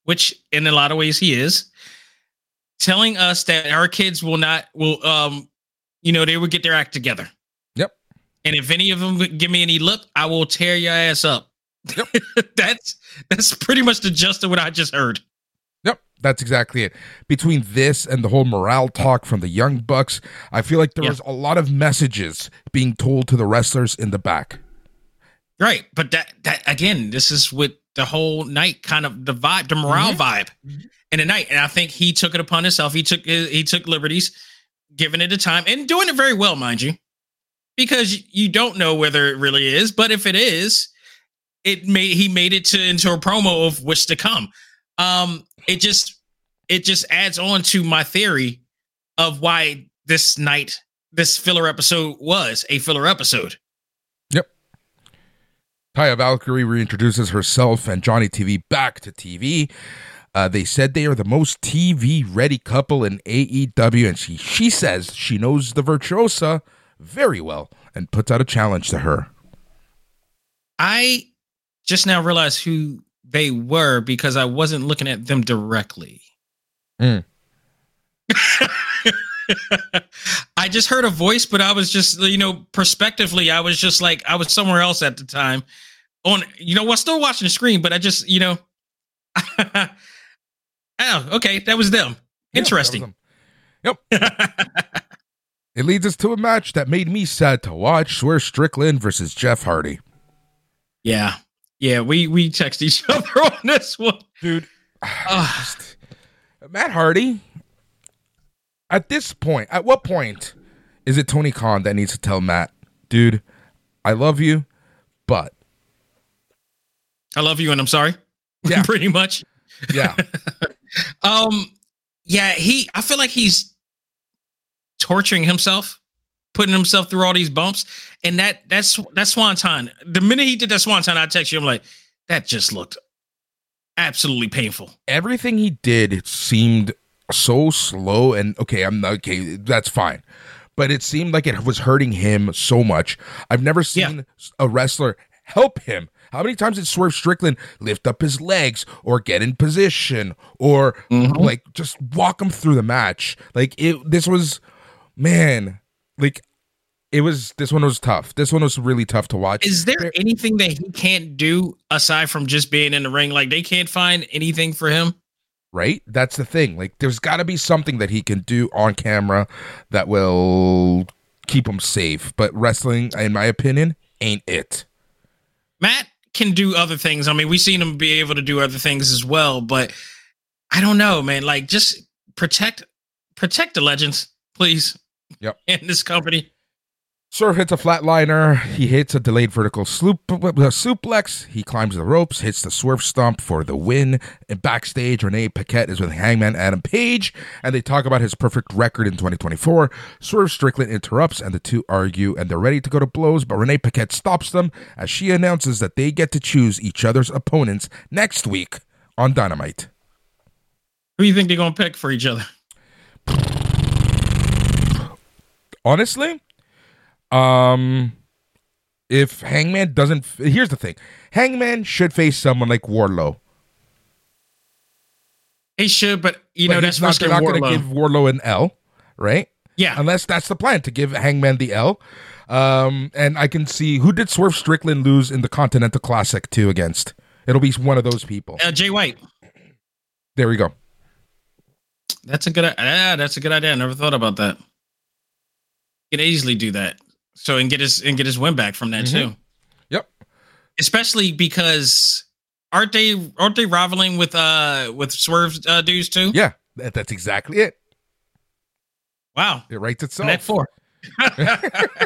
B: which in a lot of ways he is, telling us that our kids will not will um, you know, they will get their act together.
A: Yep.
B: And if any of them give me any look, I will tear your ass up.
A: Yep. (laughs)
B: that's that's pretty much the gist of what I just heard.
A: Yep, that's exactly it. Between this and the whole morale talk from the Young Bucks, I feel like there
B: Yeah.
A: was a lot of messages being told to the wrestlers in the back.
B: Right. But that that again, this is with the whole night kind of the vibe, the morale vibe in the night. And I think he took it upon himself. He took he took liberties, giving it a time and doing it very well, mind you. Because you don't know whether it really is, but if it is, it made he made it to into a promo of what's to come. Um, it just it just adds on to my theory of why this night, this filler episode was a filler episode. Yep.
A: Taya Valkyrie reintroduces herself and Johnny TV back to TV. Uh, they said they are the most TV ready couple in AEW, and she she says she knows the virtuosa very well and puts out a challenge to her.
B: I just now realized who they were because I wasn't looking at them directly.
A: Mm. (laughs)
B: I just heard a voice, but I was just, you know, prospectively, I was just like, I was somewhere else at the time. On, you know, what, still watching the screen, but I just, you know, (laughs) oh, okay, that was them. Interesting.
A: that was them. Yep. (laughs) It leads us to a match that made me sad to watch: Swerve Strickland versus Jeff Hardy.
B: yeah, yeah, we we text each (laughs) other on this one,
A: dude.
B: Ah. (sighs)
A: just- Matt Hardy. At this point, at what point is it Tony Khan that needs to tell Matt, dude, I love you, but
B: I love you and I'm sorry.
A: Yeah. (laughs)
B: pretty much.
A: yeah,
B: Um, yeah, he. I feel like he's torturing himself, putting himself through all these bumps, and that that's that swanton. The minute he did that swanton, I text you. I'm like, that just looked absolutely painful.
A: everything he did it seemed so slow and okay. I'm not okay. That's fine, but it seemed like it was hurting him so much. I've never seen a wrestler help him. How many times did Swerve Strickland lift up his legs or get in position or mm-hmm. like just walk him through the match? Like it this was man, like it was this one was tough. This one was really tough to watch.
B: Is there anything that he can't do aside from just being in the ring? Like they can't find anything for him.
A: right? That's the thing. Like there's got to be something that he can do on camera that will keep him safe. But wrestling, in my opinion, ain't it.
B: Matt can do other things. I mean, we've seen him be able to do other things as well, but I don't know, man. Like just protect protect the legends, please.
A: Yep. (laughs)
B: In this company.
A: Swerve hits a flatliner. He hits a delayed vertical sloop, uh, suplex. He climbs the ropes, hits the swerve stomp for the win. And backstage, Renee Paquette is with Hangman Adam Page, and they talk about his perfect record in 2024. Swerve Strickland interrupts, and the two argue, and they're ready to go to blows, but Renee Paquette stops them as she announces that they get to choose each other's opponents next week on Dynamite.
B: Who do you think they're gonna pick for each other?
A: honestly um if hangman doesn't here's the thing hangman should face someone like Wardlow
B: He should, but you
A: But
B: know that's
A: not, they're not going to give Wardlow an l right
B: yeah,
A: unless that's the plan to give hangman the l um and i can see who did swerve strickland lose in the continental classic too against it'll be one of those people
B: uh, Jay White.
A: there we go
B: That's a good. Ah, that's a good idea. I never thought about that. He can easily do that. So and get his and get his win back from that
A: Mhm.
B: too.
A: Yep.
B: especially because aren't they aren't they rivaling with uh with Swerve's uh, dudes too?
A: Yeah, that, that's exactly it.
B: Wow,
A: It writes itself.
B: net four. (laughs)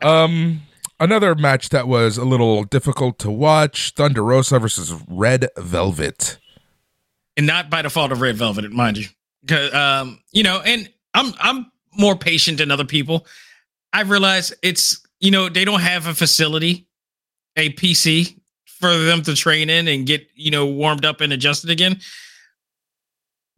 A: Um, another match that was a little difficult to watch: Thunder Rosa versus Red Velvet.
B: and not by the fault of Red Velvet, mind you. um, you know, and I'm I'm more patient than other people. I realize it's you know they don't have a facility, a PC for them to train in and get you know warmed up and adjusted again.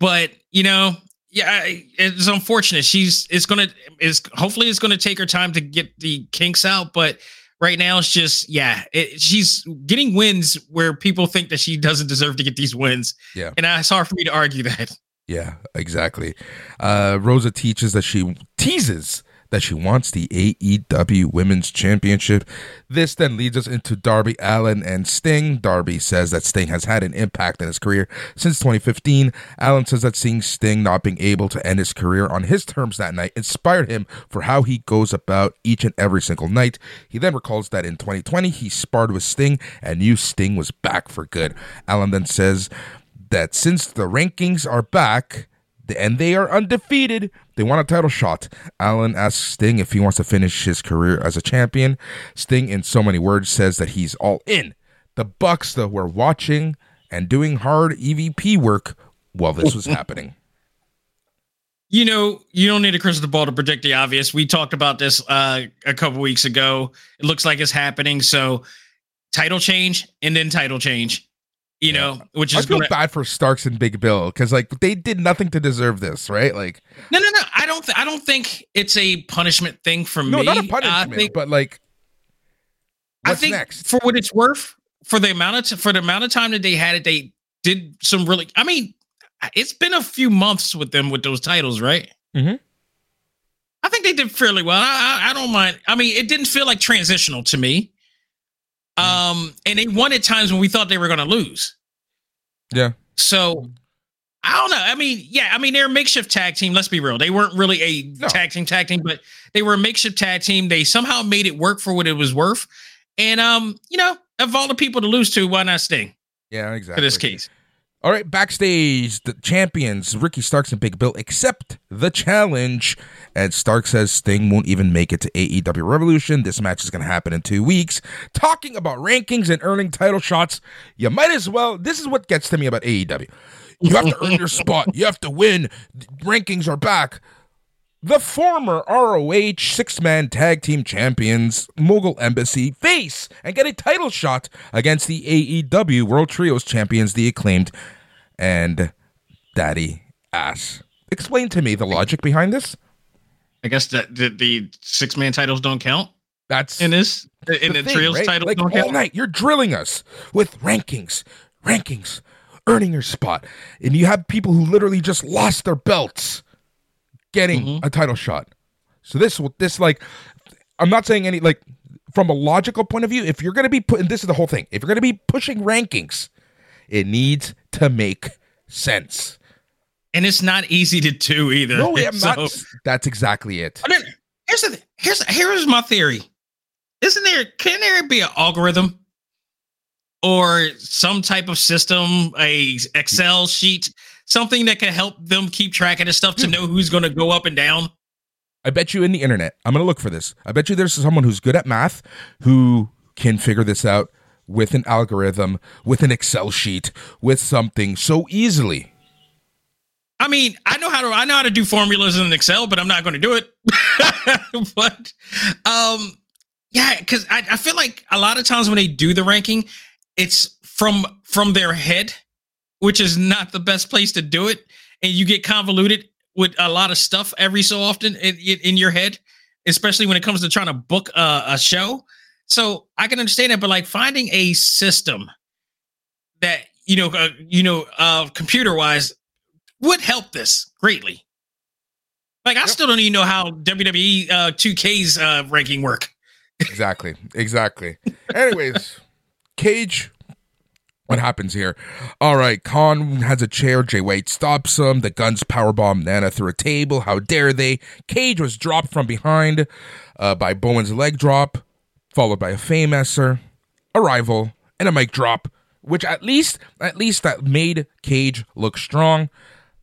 B: But you know, yeah, it's unfortunate. She's it's gonna is hopefully it's gonna take her time to get the kinks out, but. Right now, it's just yeah. It, she's getting wins where people think that she doesn't deserve to get these wins.
A: Yeah.
B: And I- it's hard for me to argue that.
A: Yeah, exactly. Uh, Rosa teaches that she teases that she wants the AEW Women's Championship. This then leads us into Darby Allin and Sting. Darby says that Sting has had an impact in his career since 2015. Allin says that seeing Sting not being able to end his career on his terms that night inspired him for how he goes about each and every single night. He then recalls that in 2020 he sparred with Sting and knew Sting was back for good. Allin then says that since the rankings are back and they are undefeated, they want a title shot. Allin asks Sting if he wants to finish his career as a champion. Sting, in so many words, says that he's all in. The Bucks, though, were watching and doing hard EVP work while this was (laughs) happening.
B: You know, you don't need a crystal ball to predict the obvious. We talked about this uh, a couple weeks ago. It looks like it's happening. So, title change and then title change. You know, which is I
A: feel
B: gonna,
A: bad for Starks and Big Bill because like they did nothing to deserve this, right? Like
B: no, no, no. I don't. Th- I don't think it's a punishment thing for
A: no,
B: me.
A: not a punishment,
B: think,
A: but like
B: I think
A: next?
B: for what it's worth, for the amount of t- for the amount of time that they had it, they did some really. I mean, it's been a few months with them with those titles, right?
A: Mm-hmm.
B: I think they did fairly well. I, I, I don't mind. I mean, it didn't feel like transitional to me. Um, and they won at times when we thought they were going to lose.
A: yeah,
B: So I don't know. I mean, yeah, I mean they're a makeshift tag team. Let's be real. They weren't really a
A: No.
B: tag team tag team, but they were a makeshift tag team. They somehow made it work for what it was worth. And um, you know, of all the people to lose to, why not Sting
A: yeah,
B: for
A: exactly.
B: this case?
A: All right, backstage, the champions, Ricky Starks and Big Bill, accept the challenge. And Stark says Sting won't even make it to AEW Revolution. This match is going to happen in two weeks. Talking about rankings and earning title shots, you might as well. This is what gets to me about AEW. You have to earn your (laughs) spot, you have to win. Rankings are back. The former ROH six man tag team champions, Mogul Embassy, face and get a title shot against the AEW World Trios champions, the acclaimed and Daddy Ass. Explain to me the logic behind this.
B: I guess that the, the six man titles don't count
A: That's
B: in this in the,
A: thing,
B: trios
A: right?
B: titles
A: Like
B: don't
A: all
B: count.
A: night, you're drilling us with rankings, rankings, earning your spot, and you have people who literally just lost their belts getting
B: Mhm.
A: a title shot. So this, this like, I'm not saying any like from a logical point of view. If you're going to be putting this is the whole thing. If you're going to be pushing rankings, it needs to make sense.
B: And it's not easy to do either.
A: No, I'm (laughs)
B: So-
A: not. That's exactly it.
B: Here's the here's here's my theory. Isn't there can there be an algorithm or some type of system, a Excel sheet, something that can help them keep track of this stuff to hmm. know who's going to go up and down?
A: I bet you in the internet, I'm going to look for this. I bet you there's someone who's good at math who can figure this out with an algorithm, with an Excel sheet, with something so easily.
B: I mean, I know how to I know how to do formulas in Excel, but I'm not going to do it. (laughs) but um yeah, because I, I feel like a lot of times when they do the ranking, it's from from their head, which is not the best place to do it, and you get convoluted with a lot of stuff every so often in, in, in your head, especially when it comes to trying to book a, a show. So I can understand that, but like finding a system that you know, uh, you know, uh, computer wise would help this greatly. Like I
A: Yep.
B: still don't even know how WWE uh, 2K's uh, ranking work.
A: Exactly. Exactly. Anyways, (laughs) Cage. What happens here? All right, Khan has a chair. Jay White stops him. The guns powerbomb Nana through a table. How dare they? Cage was dropped from behind uh, by Bowen's leg drop, followed by a Famouser. arrival, and a mic drop, which at least at least that made Cage look strong.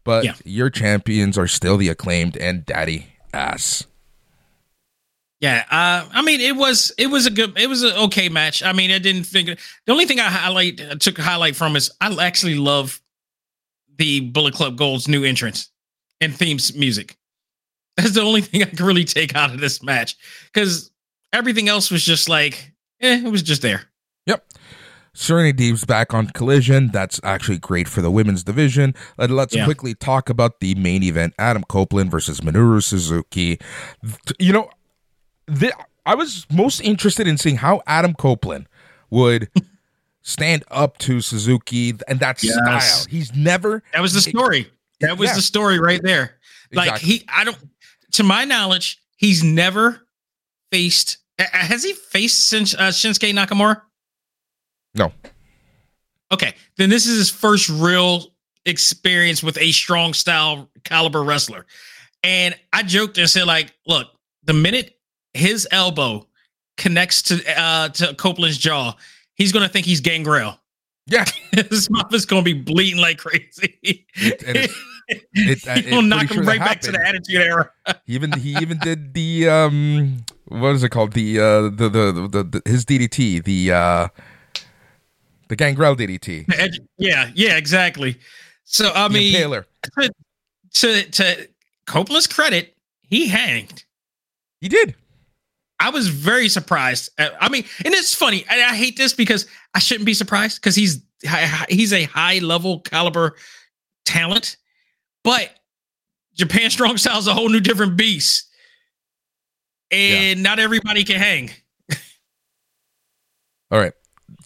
A: But
B: Yeah.
A: your champions are still the acclaimed and daddy ass.
B: Yeah, uh, I mean, it was it was a good, it was an okay match. I mean, I didn't think the only thing I highlight I took a highlight from is I actually love the Bullet Club Gold's new entrance and themes music. (laughs) That's the only thing I can really take out of this match because everything else was just like, eh, it was just there.
A: Yep. Serena Deeb's back on Collision. That's actually great for the women's division. Let, let's
B: Yeah.
A: quickly talk about the main event: Adam Copeland versus Minoru Suzuki. You know, the, I was most interested in seeing how Adam Copeland would (laughs) stand up to Suzuki and that
B: Yes.
A: style. He's never
B: That was the story. That was
A: Yeah.
B: the story right there. Like
A: Exactly.
B: he, I don't, to my knowledge, he's never faced. Has he faced uh, Shinsuke Nakamura?
A: No.
B: Okay, then this is his first real experience with a strong style caliber wrestler. And I joked and said, like, look, the minute his elbow connects to uh to Copeland's jaw, he's gonna think he's gangrel.
A: Yeah. (laughs)
B: his mouth is gonna be bleeding like crazy.
A: It- (laughs) it- it- uh, (laughs)
B: He'll knock him
A: sure
B: right back to the attitude era.
A: He (laughs) even he even did the um what is it called the uh the the, the, the his DDT the uh the Gangrel DDT.
B: Yeah, yeah, exactly. So I mean,
A: Taylor
B: to to Copeland's credit, he hanged.
A: He did.
B: I was very surprised. Uh, I mean, and it's funny. I, I hate this because I shouldn't be surprised because he's he's a high level caliber talent, but Japan Strong Style is a whole new different beast, and not everybody can hang.
A: All right.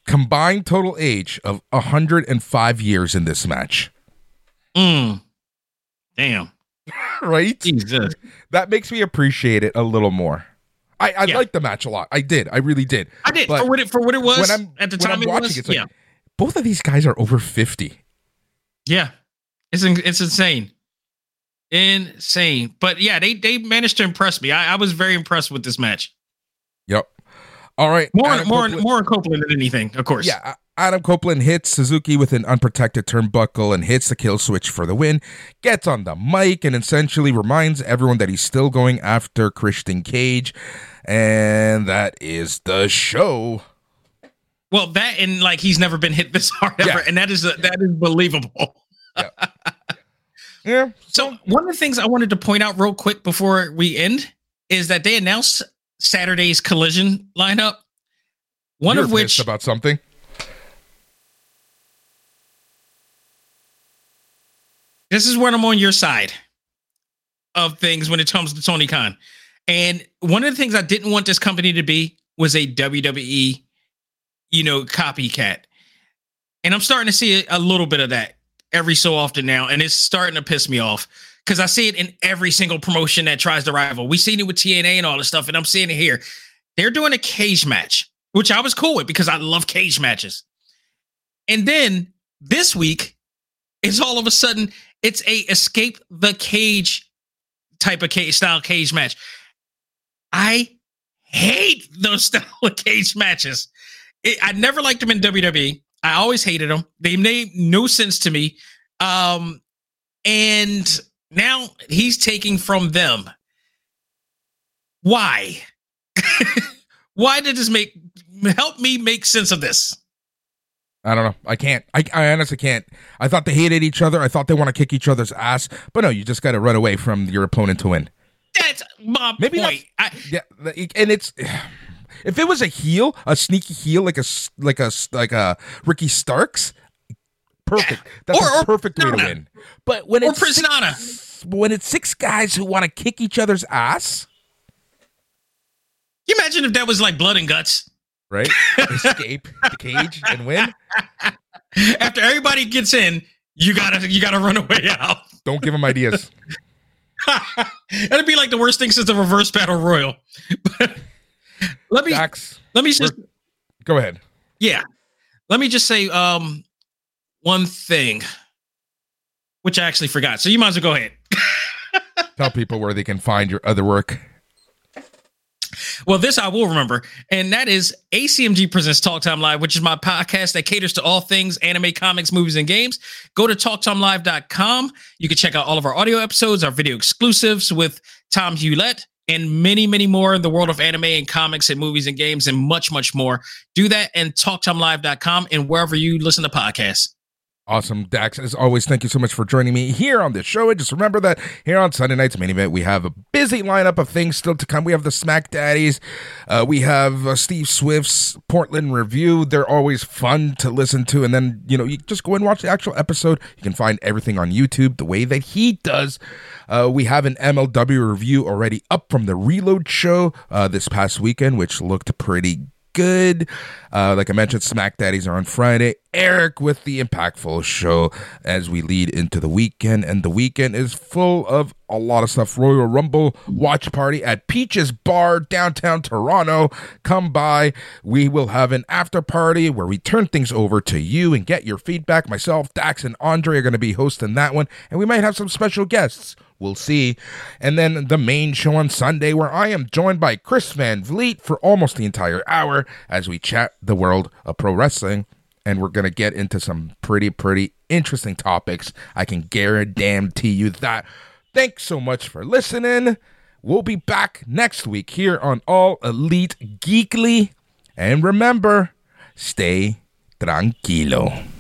A: Combined total age of 105 years in this match.
B: Mm. Damn, (laughs)
A: Right?
B: Jesus.
A: That makes me appreciate it a little more. I, I
B: Yeah.
A: liked the match a lot. I did. I really did.
B: I did
A: But
B: for what it for what it was
A: when I'm-
B: at the time.
A: I'm
B: it
A: watching,
B: was,
A: it's like-
B: yeah,
A: Both of these guys are over 50.
B: yeah. It's it's insane, insane. But yeah, they they managed to impress me. I, I was very impressed with this match.
A: Yep. All right.
B: More
A: Adam
B: more
A: Copeland-
B: more Copeland than anything, of course.
A: Yeah, Adam Copeland hits Suzuki with an unprotected turnbuckle and hits the kill switch for the win. Gets on the mic and essentially reminds everyone that he's still going after Christian Cage. And that is the show.
B: Well, that and like he's never been hit this hard ever,
A: Yeah.
B: and that is that is believable. (laughs)
A: Yeah.
B: So one of the things I wanted to point out real quick before we end is that they announced Saturday's collision lineup. One
A: You're
B: of which
A: about something.
B: this is when I'm on your side of things when it comes to Tony Khan. And one of the things I didn't want this company to be was a WWE, you know, copycat. And I'm starting to see a, a little bit of that every so often now. And it's starting to piss me off because I see it in every single promotion that tries to rival. We've seen it with TNA and all this stuff, and I'm seeing it here. They're doing a cage match, which I was cool with because I love cage matches. And then this week, it's all of a sudden it's a escape the cage type of cage style cage match. I hate those (laughs) style of cage matches. It, I never liked them in WWE. I always hated them. They made no sense to me. Um, and now he's taking from them. Why? (laughs) Why did this make help me make sense of this?
A: I don't know. I can't. I, I honestly can't. I thought they hated each other. I thought they want to kick each other's ass. But no, you just got to run away from your opponent to win.
B: That's my
A: Maybe
B: point. I,
A: Yeah, and it's (sighs) if it was a heel, a sneaky heel like a like a like a Ricky Starks, perfect. That's
B: Or-
A: a
B: or
A: perfect way to win. But when
B: or
A: it's six, when it's six guys who want to kick each other's ass,
B: you imagine if that was like blood and guts?
A: right? (laughs) Escape the cage and win.
B: After everybody gets in, you gotta you gotta run away out.
A: Don't give them ideas. (laughs)
B: That'd be like the worst thing since the reverse battle royal. (laughs) let me let me just
A: go ahead.
B: yeah. Let me just say um one thing, which I actually forgot. So you might as well go ahead. (laughs)
A: Tell people where they can find your other work.
B: Well, this I will remember, and that is ACMG Presents Talk Time Live, which is my podcast that caters to all things anime, comics, movies, and games. Go to talktimelive.com. You can check out all of our audio episodes, our video exclusives with Tomm Hulett, and many, many more in the world of anime and comics and movies and games, and much, much more. Do that and talktimelive.com and wherever you listen to podcasts.
A: Awesome, Dax. As always, thank you so much for joining me here on this show. And just remember that here on Sunday night's main event, we have a busy lineup of things still to come. We have the Smack Daddies, uh, we have uh, Steve Swift's Portland review. They're always fun to listen to. And then, you know, you just go and watch the actual episode. You can find everything on YouTube the way that he does. Uh, we have an MLW review already up from the Reload show uh, this past weekend, which looked pretty good. Uh, like I mentioned, Smack Daddies are on Friday. Eric with the Impactful show as we lead into the weekend. And the weekend is full of a lot of stuff. Royal Rumble watch party at Peaches Bar, downtown Toronto. Come by. We will have an after party where we turn things over to you and get your feedback. Myself, Dax, and Andre are going to be hosting that one. And we might have some special guests. We'll see. And then the main show on Sunday, where I am joined by Chris Van Vliet for almost the entire hour as we chat the world of pro wrestling. And we're going to get into some pretty, pretty interesting topics. I can guarantee you that. Thanks so much for listening. We'll be back next week here on All Elite Geekly. And remember, stay tranquilo.